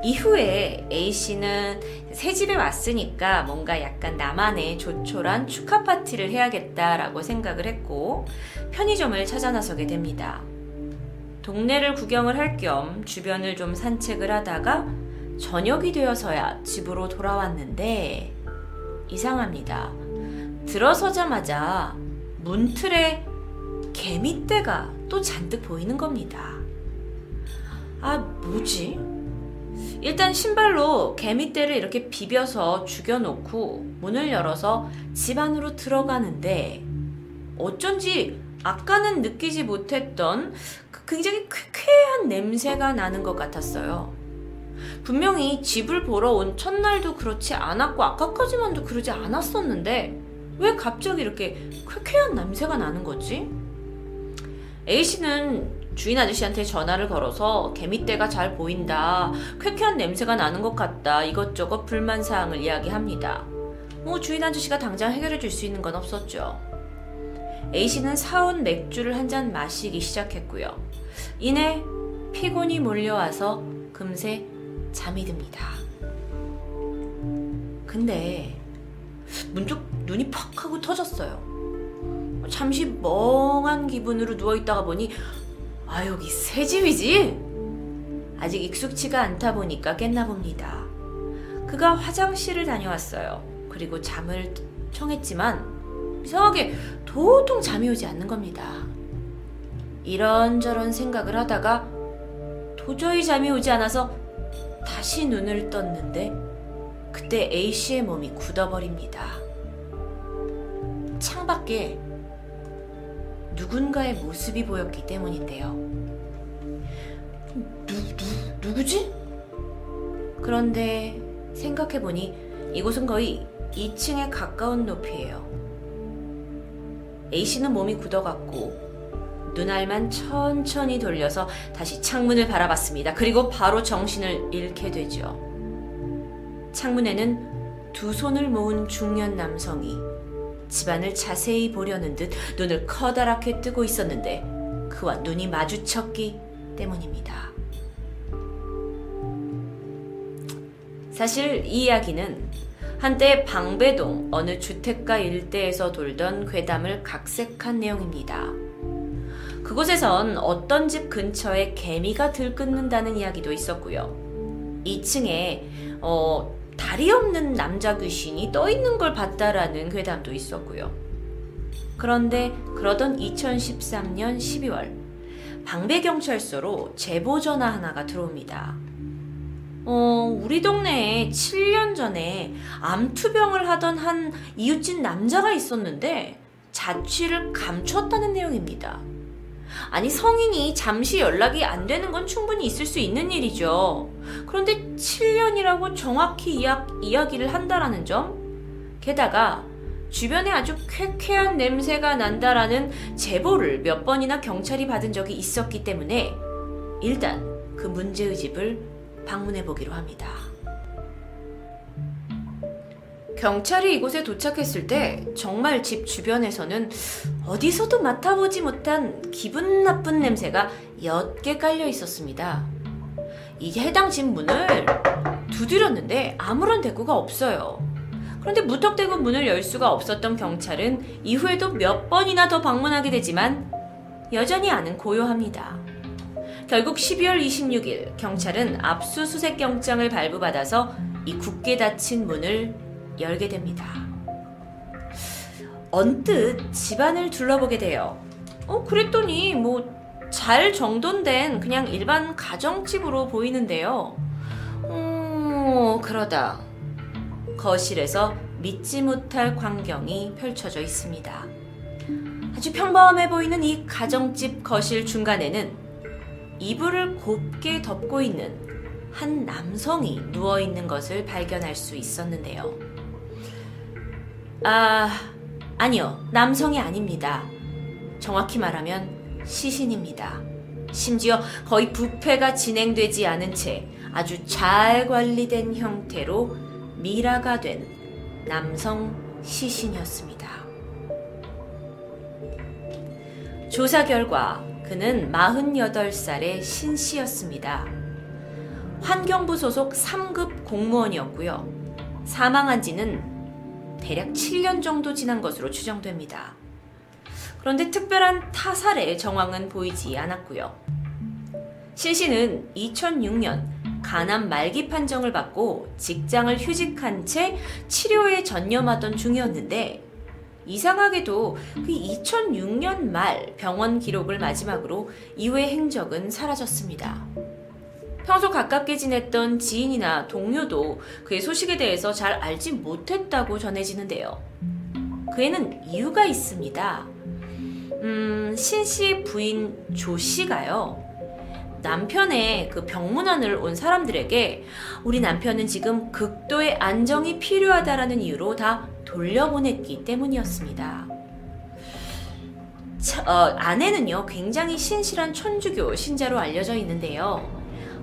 이후에 A씨는 새 집에 왔으니까 뭔가 약간 나만의 조촐한 축하 파티를 해야겠다라고 생각을 했고 편의점을 찾아 나서게 됩니다. 동네를 구경을 할 겸 주변을 좀 산책을 하다가 저녁이 되어서야 집으로 돌아왔는데 이상합니다. 들어서자마자 문틀에 개미떼가 또 잔뜩 보이는 겁니다. 아, 뭐지? 일단 신발로 개미떼를 이렇게 비벼서 죽여놓고 문을 열어서 집 안으로 들어가는데 어쩐지 아까는 느끼지 못했던 그 굉장히 쾌쾌한 냄새가 나는 것 같았어요. 분명히 집을 보러 온 첫날도 그렇지 않았고 아까까지만도 그러지 않았었는데 왜 갑자기 이렇게 쾌쾌한 냄새가 나는 거지? A씨는 주인 아저씨한테 전화를 걸어서 개미떼가 잘 보인다. 쾌쾌한 냄새가 나는 것 같다. 이것저것 불만사항을 이야기합니다. 뭐 주인 아저씨가 당장 해결해 줄 수 있는 건 없었죠. A씨는 사온 맥주를 한 잔 마시기 시작했고요. 이내 피곤이 몰려와서 금세 잠이 듭니다. 근데 문득 눈이 퍽 하고 터졌어요. 잠시 멍한 기분으로 누워있다가 보니 아 여기 새 집이지? 아직 익숙치가 않다 보니까 깼나 봅니다. 그가 화장실을 다녀왔어요. 그리고 잠을 청했지만 이상하게 도통 잠이 오지 않는 겁니다. 이런저런 생각을 하다가 도저히 잠이 오지 않아서 다시 눈을 떴는데 그때 A씨의 몸이 굳어버립니다. 창밖에 누군가의 모습이 보였기 때문인데요. 누, 누, 누구지? 그런데 생각해보니 이곳은 거의 2층에 가까운 높이에요. A씨는 몸이 굳어갔고 눈알만 천천히 돌려서 다시 창문을 바라봤습니다. 그리고 바로 정신을 잃게 되죠. 창문에는 두 손을 모은 중년 남성이 집안을 자세히 보려는 듯 눈을 커다랗게 뜨고 있었는데 그와 눈이 마주쳤기 때문입니다. 사실 이 이야기는 한때 방배동 어느 주택가 일대에서 돌던 괴담을 각색한 내용입니다. 그곳에선 어떤 집 근처에 개미가 들끓는다는 이야기도 있었고요. 2층에 어, 다리 없는 남자 귀신이 떠 있는 걸 봤다라는 괴담도 있었고요. 그런데 그러던 2013년 12월 방배경찰서로 제보 전화 하나가 들어옵니다. 어, 우리 동네에 7년 전에 암투병을 하던 한 이웃집 남자가 있었는데 자취를 감췄다는 내용입니다. 아니, 성인이 잠시 연락이 안 되는 건 충분히 있을 수 있는 일이죠. 그런데 7년이라고 정확히 이야, 이야기를 한다라는 점? 게다가 주변에 아주 쾌쾌한 냄새가 난다라는 제보를 몇 번이나 경찰이 받은 적이 있었기 때문에 일단 그 문제의 집을 방문해 보기로 합니다. 경찰이 이곳에 도착했을 때 정말 집 주변에서는 어디서도 맡아보지 못한 기분 나쁜 냄새가 옅게 깔려 있었습니다. 이게 해당 집 문을 두드렸는데 아무런 대꾸가 없어요. 그런데 무턱대고 문을 열 수가 없었던 경찰은 이후에도 몇 번이나 더 방문하게 되지만 여전히 안은 고요합니다. 결국 12월 26일 경찰은 압수수색 영장을 발부받아서 이 굳게 닫힌 문을 열게 됩니다. 언뜻 집안을 둘러보게 돼요. 어, 그랬더니 뭐 잘 정돈된 그냥 일반 가정집으로 보이는데요. 음, 그러다 거실에서 믿지 못할 광경이 펼쳐져 있습니다. 아주 평범해 보이는 이 가정집 거실 중간에는 이불을 곱게 덮고 있는 한 남성이 누워 있는 것을 발견할 수 있었는데요. 아, 아니요. 남성이 아닙니다. 정확히 말하면 시신입니다. 심지어 거의 부패가 진행되지 않은 채 아주 잘 관리된 형태로 미라가 된 남성 시신이었습니다. 조사 결과 그는 48살의 신 씨였습니다. 환경부 소속 3급 공무원이었고요. 사망한 지는 대략 7년 정도 지난 것으로 추정됩니다. 그런데 특별한 타살의 정황은 보이지 않았고요. 신씨는 2006년 간암 말기 판정을 받고 직장을 휴직한 채 치료에 전념하던 중이었는데 이상하게도 그 2006년 말 병원 기록을 마지막으로 이후의 행적은 사라졌습니다. 평소 가깝게 지냈던 지인이나 동료도 그의 소식에 대해서 잘 알지 못했다고 전해지는데요. 그에는 이유가 있습니다. 음, 신 씨의 부인 조 씨가요. 남편의 그 병문안을 온 사람들에게 우리 남편은 지금 극도의 안정이 필요하다라는 이유로 다 돌려보냈기 때문이었습니다. 차, 어, 아내는요, 굉장히 신실한 천주교 신자로 알려져 있는데요.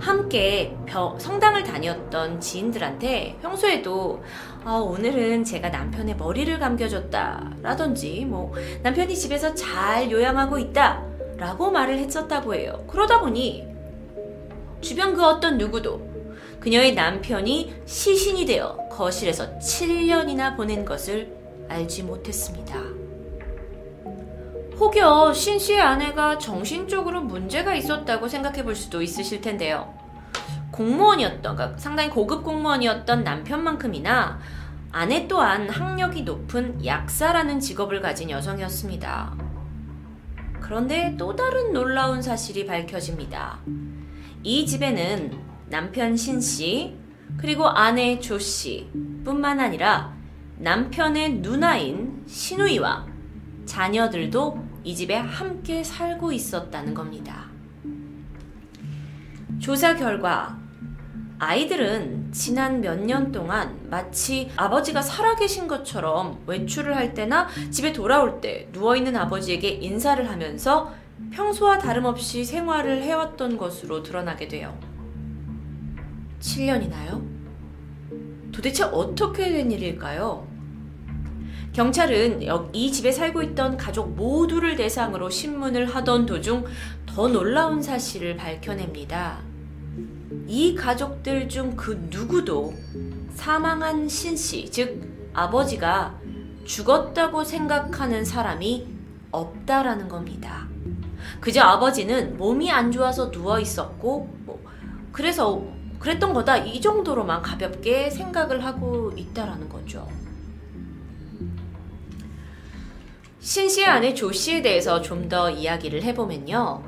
함께 벼, 성당을 다녔던 지인들한테 평소에도 아, 오늘은 제가 남편의 머리를 감겨줬다 라든지 뭐 남편이 집에서 잘 요양하고 있다 라고 말을 했었다고 해요. 그러다 보니 주변 그 어떤 누구도 그녀의 남편이 시신이 되어 거실에서 7년이나 보낸 것을 알지 못했습니다. 혹여 신 씨의 아내가 정신적으로 문제가 있었다고 생각해 볼 수도 있으실 텐데요. 공무원이었던, 그러니까 상당히 고급 공무원이었던 남편만큼이나 아내 또한 학력이 높은 약사라는 직업을 가진 여성이었습니다. 그런데 또 다른 놀라운 사실이 밝혀집니다. 이 집에는 남편 신 씨, 그리고 아내 조 씨 뿐만 아니라 남편의 누나인 신우이와 자녀들도 이 집에 함께 살고 있었다는 겁니다. 조사 결과 아이들은 지난 몇 년 동안 마치 아버지가 살아계신 것처럼 외출을 할 때나 집에 돌아올 때 누워있는 아버지에게 인사를 하면서 평소와 다름없이 생활을 해왔던 것으로 드러나게 돼요. 7년이나요? 도대체 어떻게 된 일일까요? 경찰은 이 집에 살고 있던 가족 모두를 대상으로 신문을 하던 도중 더 놀라운 사실을 밝혀냅니다. 이 가족들 중 그 누구도 사망한 신 씨, 즉 아버지가 죽었다고 생각하는 사람이 없다라는 겁니다. 그저 아버지는 몸이 안 좋아서 누워 있었고, 뭐 그래서 그랬던 거다 이 정도로만 가볍게 생각을 하고 있다라는 거죠. 신 씨의 아내 조 씨에 대해서 좀 더 이야기를 해보면요.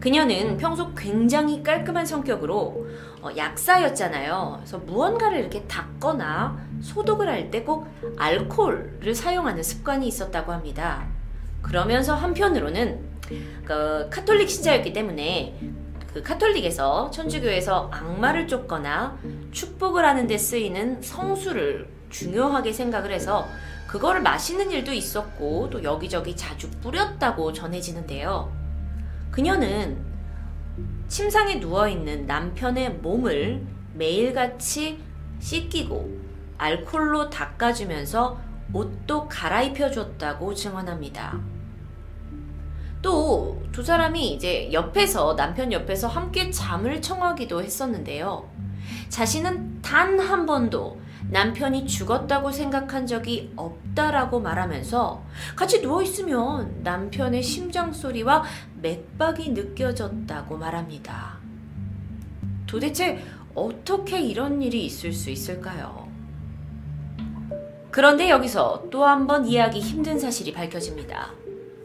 그녀는 평소 굉장히 깔끔한 성격으로 어, 약사였잖아요. 그래서 무언가를 이렇게 닦거나 소독을 할 때 꼭 알코올을 사용하는 습관이 있었다고 합니다. 그러면서 한편으로는 그 카톨릭 신자였기 때문에 그 카톨릭에서 천주교에서 악마를 쫓거나 축복을 하는 데 쓰이는 성수를 중요하게 생각을 해서 그거를 마시는 일도 있었고 또 여기저기 자주 뿌렸다고 전해지는데요. 그녀는 침상에 누워있는 남편의 몸을 매일같이 씻기고 알콜로 닦아주면서 옷도 갈아입혀줬다고 증언합니다. 또 두 사람이 이제 옆에서 남편 옆에서 함께 잠을 청하기도 했었는데요. 자신은 단 한 번도 남편이 죽었다고 생각한 적이 없다라고 말하면서 같이 누워있으면 남편의 심장 소리와 맥박이 느껴졌다고 말합니다. 도대체 어떻게 이런 일이 있을 수 있을까요? 그런데 여기서 또 한 번 이해하기 힘든 사실이 밝혀집니다.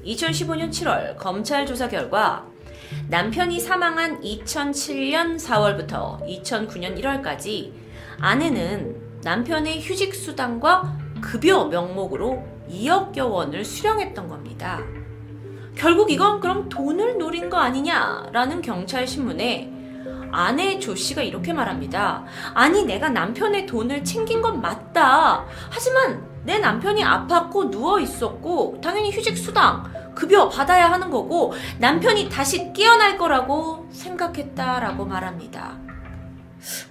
2015년 7월 검찰 조사 결과 남편이 사망한 2007년 4월부터 2009년 1월까지 아내는 남편의 휴직수당과 급여 명목으로 2억여 원을 수령했던 겁니다. 결국 이건 그럼 돈을 노린 거 아니냐라는 경찰 신문에 아내 조 씨가 이렇게 말합니다. 아니, 내가 남편의 돈을 챙긴 건 맞다. 하지만 내 남편이 아팠고 누워 있었고, 당연히 휴직수당, 급여 받아야 하는 거고, 남편이 다시 깨어날 거라고 생각했다라고 말합니다.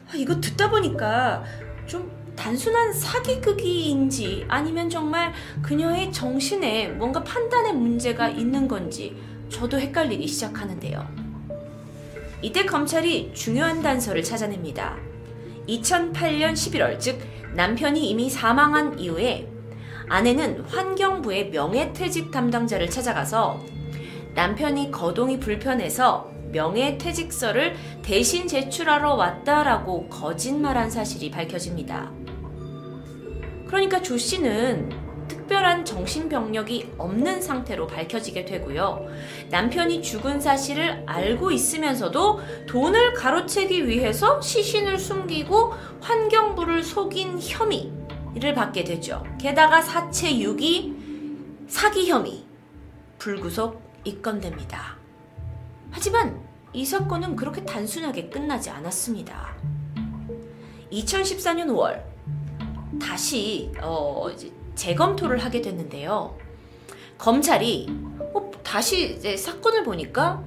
아, 이거 듣다 보니까 좀 단순한 사기극인지 아니면 정말 그녀의 정신에 뭔가 판단의 문제가 있는 건지 저도 헷갈리기 시작하는데요. 이때 검찰이 중요한 단서를 찾아냅니다. 2008년 11월, 즉 남편이 이미 사망한 이후에 아내는 환경부의 명예퇴직 담당자를 찾아가서 남편이 거동이 불편해서 명예퇴직서를 대신 제출하러 왔다라고 거짓말한 사실이 밝혀집니다. 그러니까 조 씨는 특별한 정신병력이 없는 상태로 밝혀지게 되고요. 남편이 죽은 사실을 알고 있으면서도 돈을 가로채기 위해서 시신을 숨기고 환경부를 속인 혐의를 받게 되죠. 게다가 사체 유기, 사기 혐의, 불구속 입건됩니다. 하지만 이 사건은 그렇게 단순하게 끝나지 않았습니다. 2014년 5월 다시 어, 재검토를 하게 됐는데요. 검찰이 어, 다시 사건을 보니까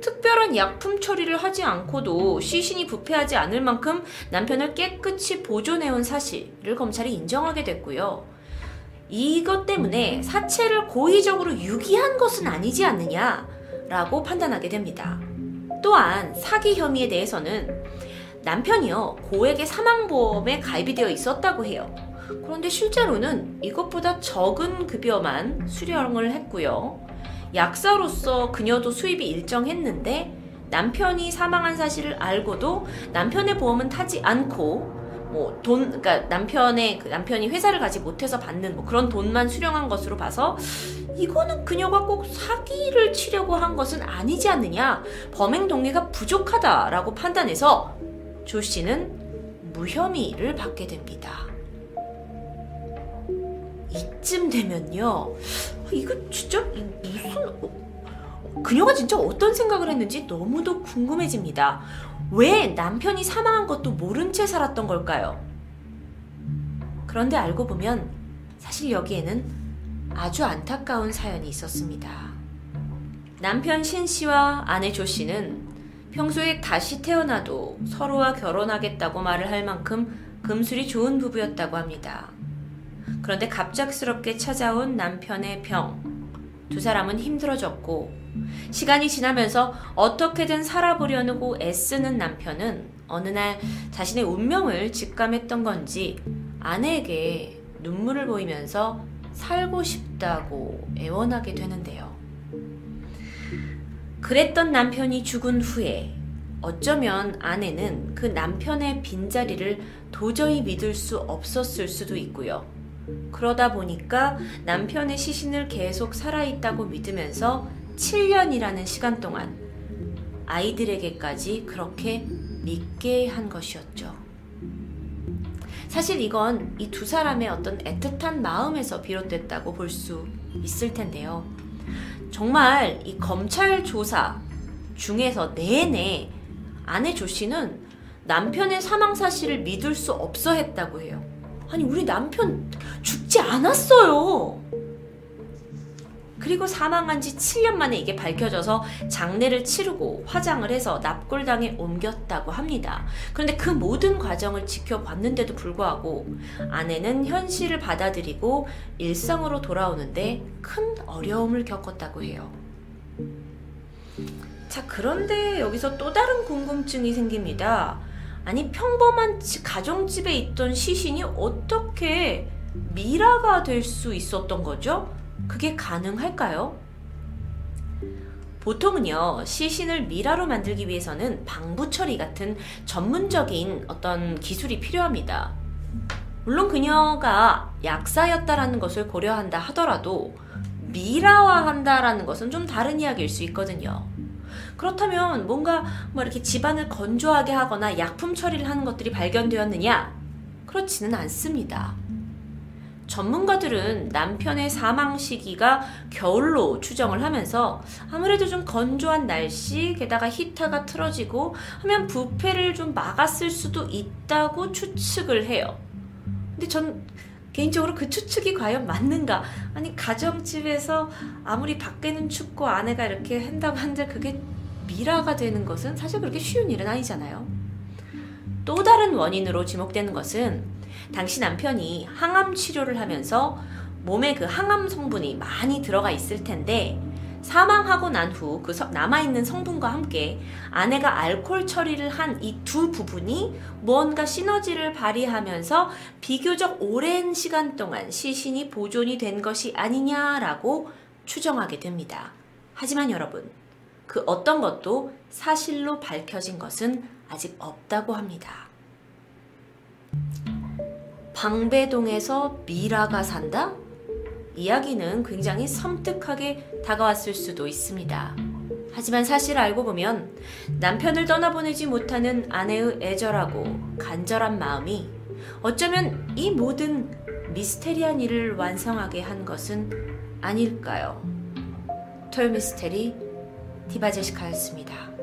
특별한 약품 처리를 하지 않고도 시신이 부패하지 않을 만큼 남편을 깨끗이 보존해온 사실을 검찰이 인정하게 됐고요. 이것 때문에 사체를 고의적으로 유기한 것은 아니지 않느냐라고 판단하게 됩니다. 또한 사기 혐의에 대해서는 남편이요 고액의 사망보험에 가입이 되어 있었다고 해요. 그런데 실제로는 이것보다 적은 급여만 수령을 했고요. 약사로서 그녀도 수입이 일정했는데 남편이 사망한 사실을 알고도 남편의 보험은 타지 않고 뭐 돈, 그러니까 남편의 그 남편이 회사를 가지 못해서 받는 뭐 그런 돈만 수령한 것으로 봐서 이거는 그녀가 꼭 사기를 치려고 한 것은 아니지 않느냐 범행 동기가 부족하다라고 판단해서 조 씨는 무혐의를 받게 됩니다. 이쯤 되면요. 이거 진짜 무슨 그녀가 진짜 어떤 생각을 했는지 너무도 궁금해집니다. 왜 남편이 사망한 것도 모른 채 살았던 걸까요? 그런데 알고 보면 사실 여기에는 아주 안타까운 사연이 있었습니다. 남편 신 씨와 아내 조 씨는 평소에 다시 태어나도 서로와 결혼하겠다고 말을 할 만큼 금술이 좋은 부부였다고 합니다. 그런데 갑작스럽게 찾아온 남편의 병. 두 사람은 힘들어졌고, 시간이 지나면서 어떻게든 살아보려고 애쓰는 남편은 어느 날 자신의 운명을 직감했던 건지 아내에게 눈물을 보이면서 살고 싶다고 애원하게 되는데요. 그랬던 남편이 죽은 후에 어쩌면 아내는 그 남편의 빈자리를 도저히 믿을 수 없었을 수도 있고요. 그러다 보니까 남편의 시신을 계속 살아있다고 믿으면서 7년이라는 시간 동안 아이들에게까지 그렇게 믿게 한 것이었죠. 사실 이건 이 두 사람의 어떤 애틋한 마음에서 비롯됐다고 볼 수 있을 텐데요. 정말 이 검찰 조사 중에서 내내 아내 조 씨는 남편의 사망 사실을 믿을 수 없어 했다고 해요. 아니, 우리 남편 죽지 않았어요. 그리고 사망한 지 7년 만에 이게 밝혀져서 장례를 치르고 화장을 해서 납골당에 옮겼다고 합니다. 그런데 그 모든 과정을 지켜봤는데도 불구하고 아내는 현실을 받아들이고 일상으로 돌아오는데 큰 어려움을 겪었다고 해요. 자, 그런데 여기서 또 다른 궁금증이 생깁니다. 아니, 평범한 가정집에 있던 시신이 어떻게 미라가 될 수 있었던 거죠? 그게 가능할까요? 보통은요, 시신을 미라로 만들기 위해서는 방부 처리 같은 전문적인 어떤 기술이 필요합니다. 물론 그녀가 약사였다라는 것을 고려한다 하더라도 미라화한다라는 것은 좀 다른 이야기일 수 있거든요. 그렇다면 뭔가 뭐 이렇게 집안을 건조하게 하거나 약품 처리를 하는 것들이 발견되었느냐? 그렇지는 않습니다. 전문가들은 남편의 사망 시기가 겨울로 추정을 하면서 아무래도 좀 건조한 날씨, 게다가 히터가 틀어지고 하면 부패를 좀 막았을 수도 있다고 추측을 해요. 근데 전 개인적으로 그 추측이 과연 맞는가? 아니, 가정집에서 아무리 밖에는 춥고 아내가 이렇게 한다고 한들 그게 미라가 되는 것은 사실 그렇게 쉬운 일은 아니잖아요. 또 다른 원인으로 지목되는 것은 당시 남편이 항암 치료를 하면서 몸에 그 항암 성분이 많이 들어가 있을 텐데 사망하고 난 후 그 남아있는 성분과 함께 아내가 알코올 처리를 한 이 두 부분이 무언가 시너지를 발휘하면서 비교적 오랜 시간 동안 시신이 보존이 된 것이 아니냐라고 추정하게 됩니다. 하지만 여러분, 그 어떤 것도 사실로 밝혀진 것은 아직 없다고 합니다. 방배동에서 미라가 산다? 이야기는 굉장히 섬뜩하게 다가왔을 수도 있습니다. 하지만 사실 알고 보면 남편을 떠나보내지 못하는 아내의 애절하고 간절한 마음이 어쩌면 이 모든 미스테리한 일을 완성하게 한 것은 아닐까요? 토요미스테리 디바제시카였습니다.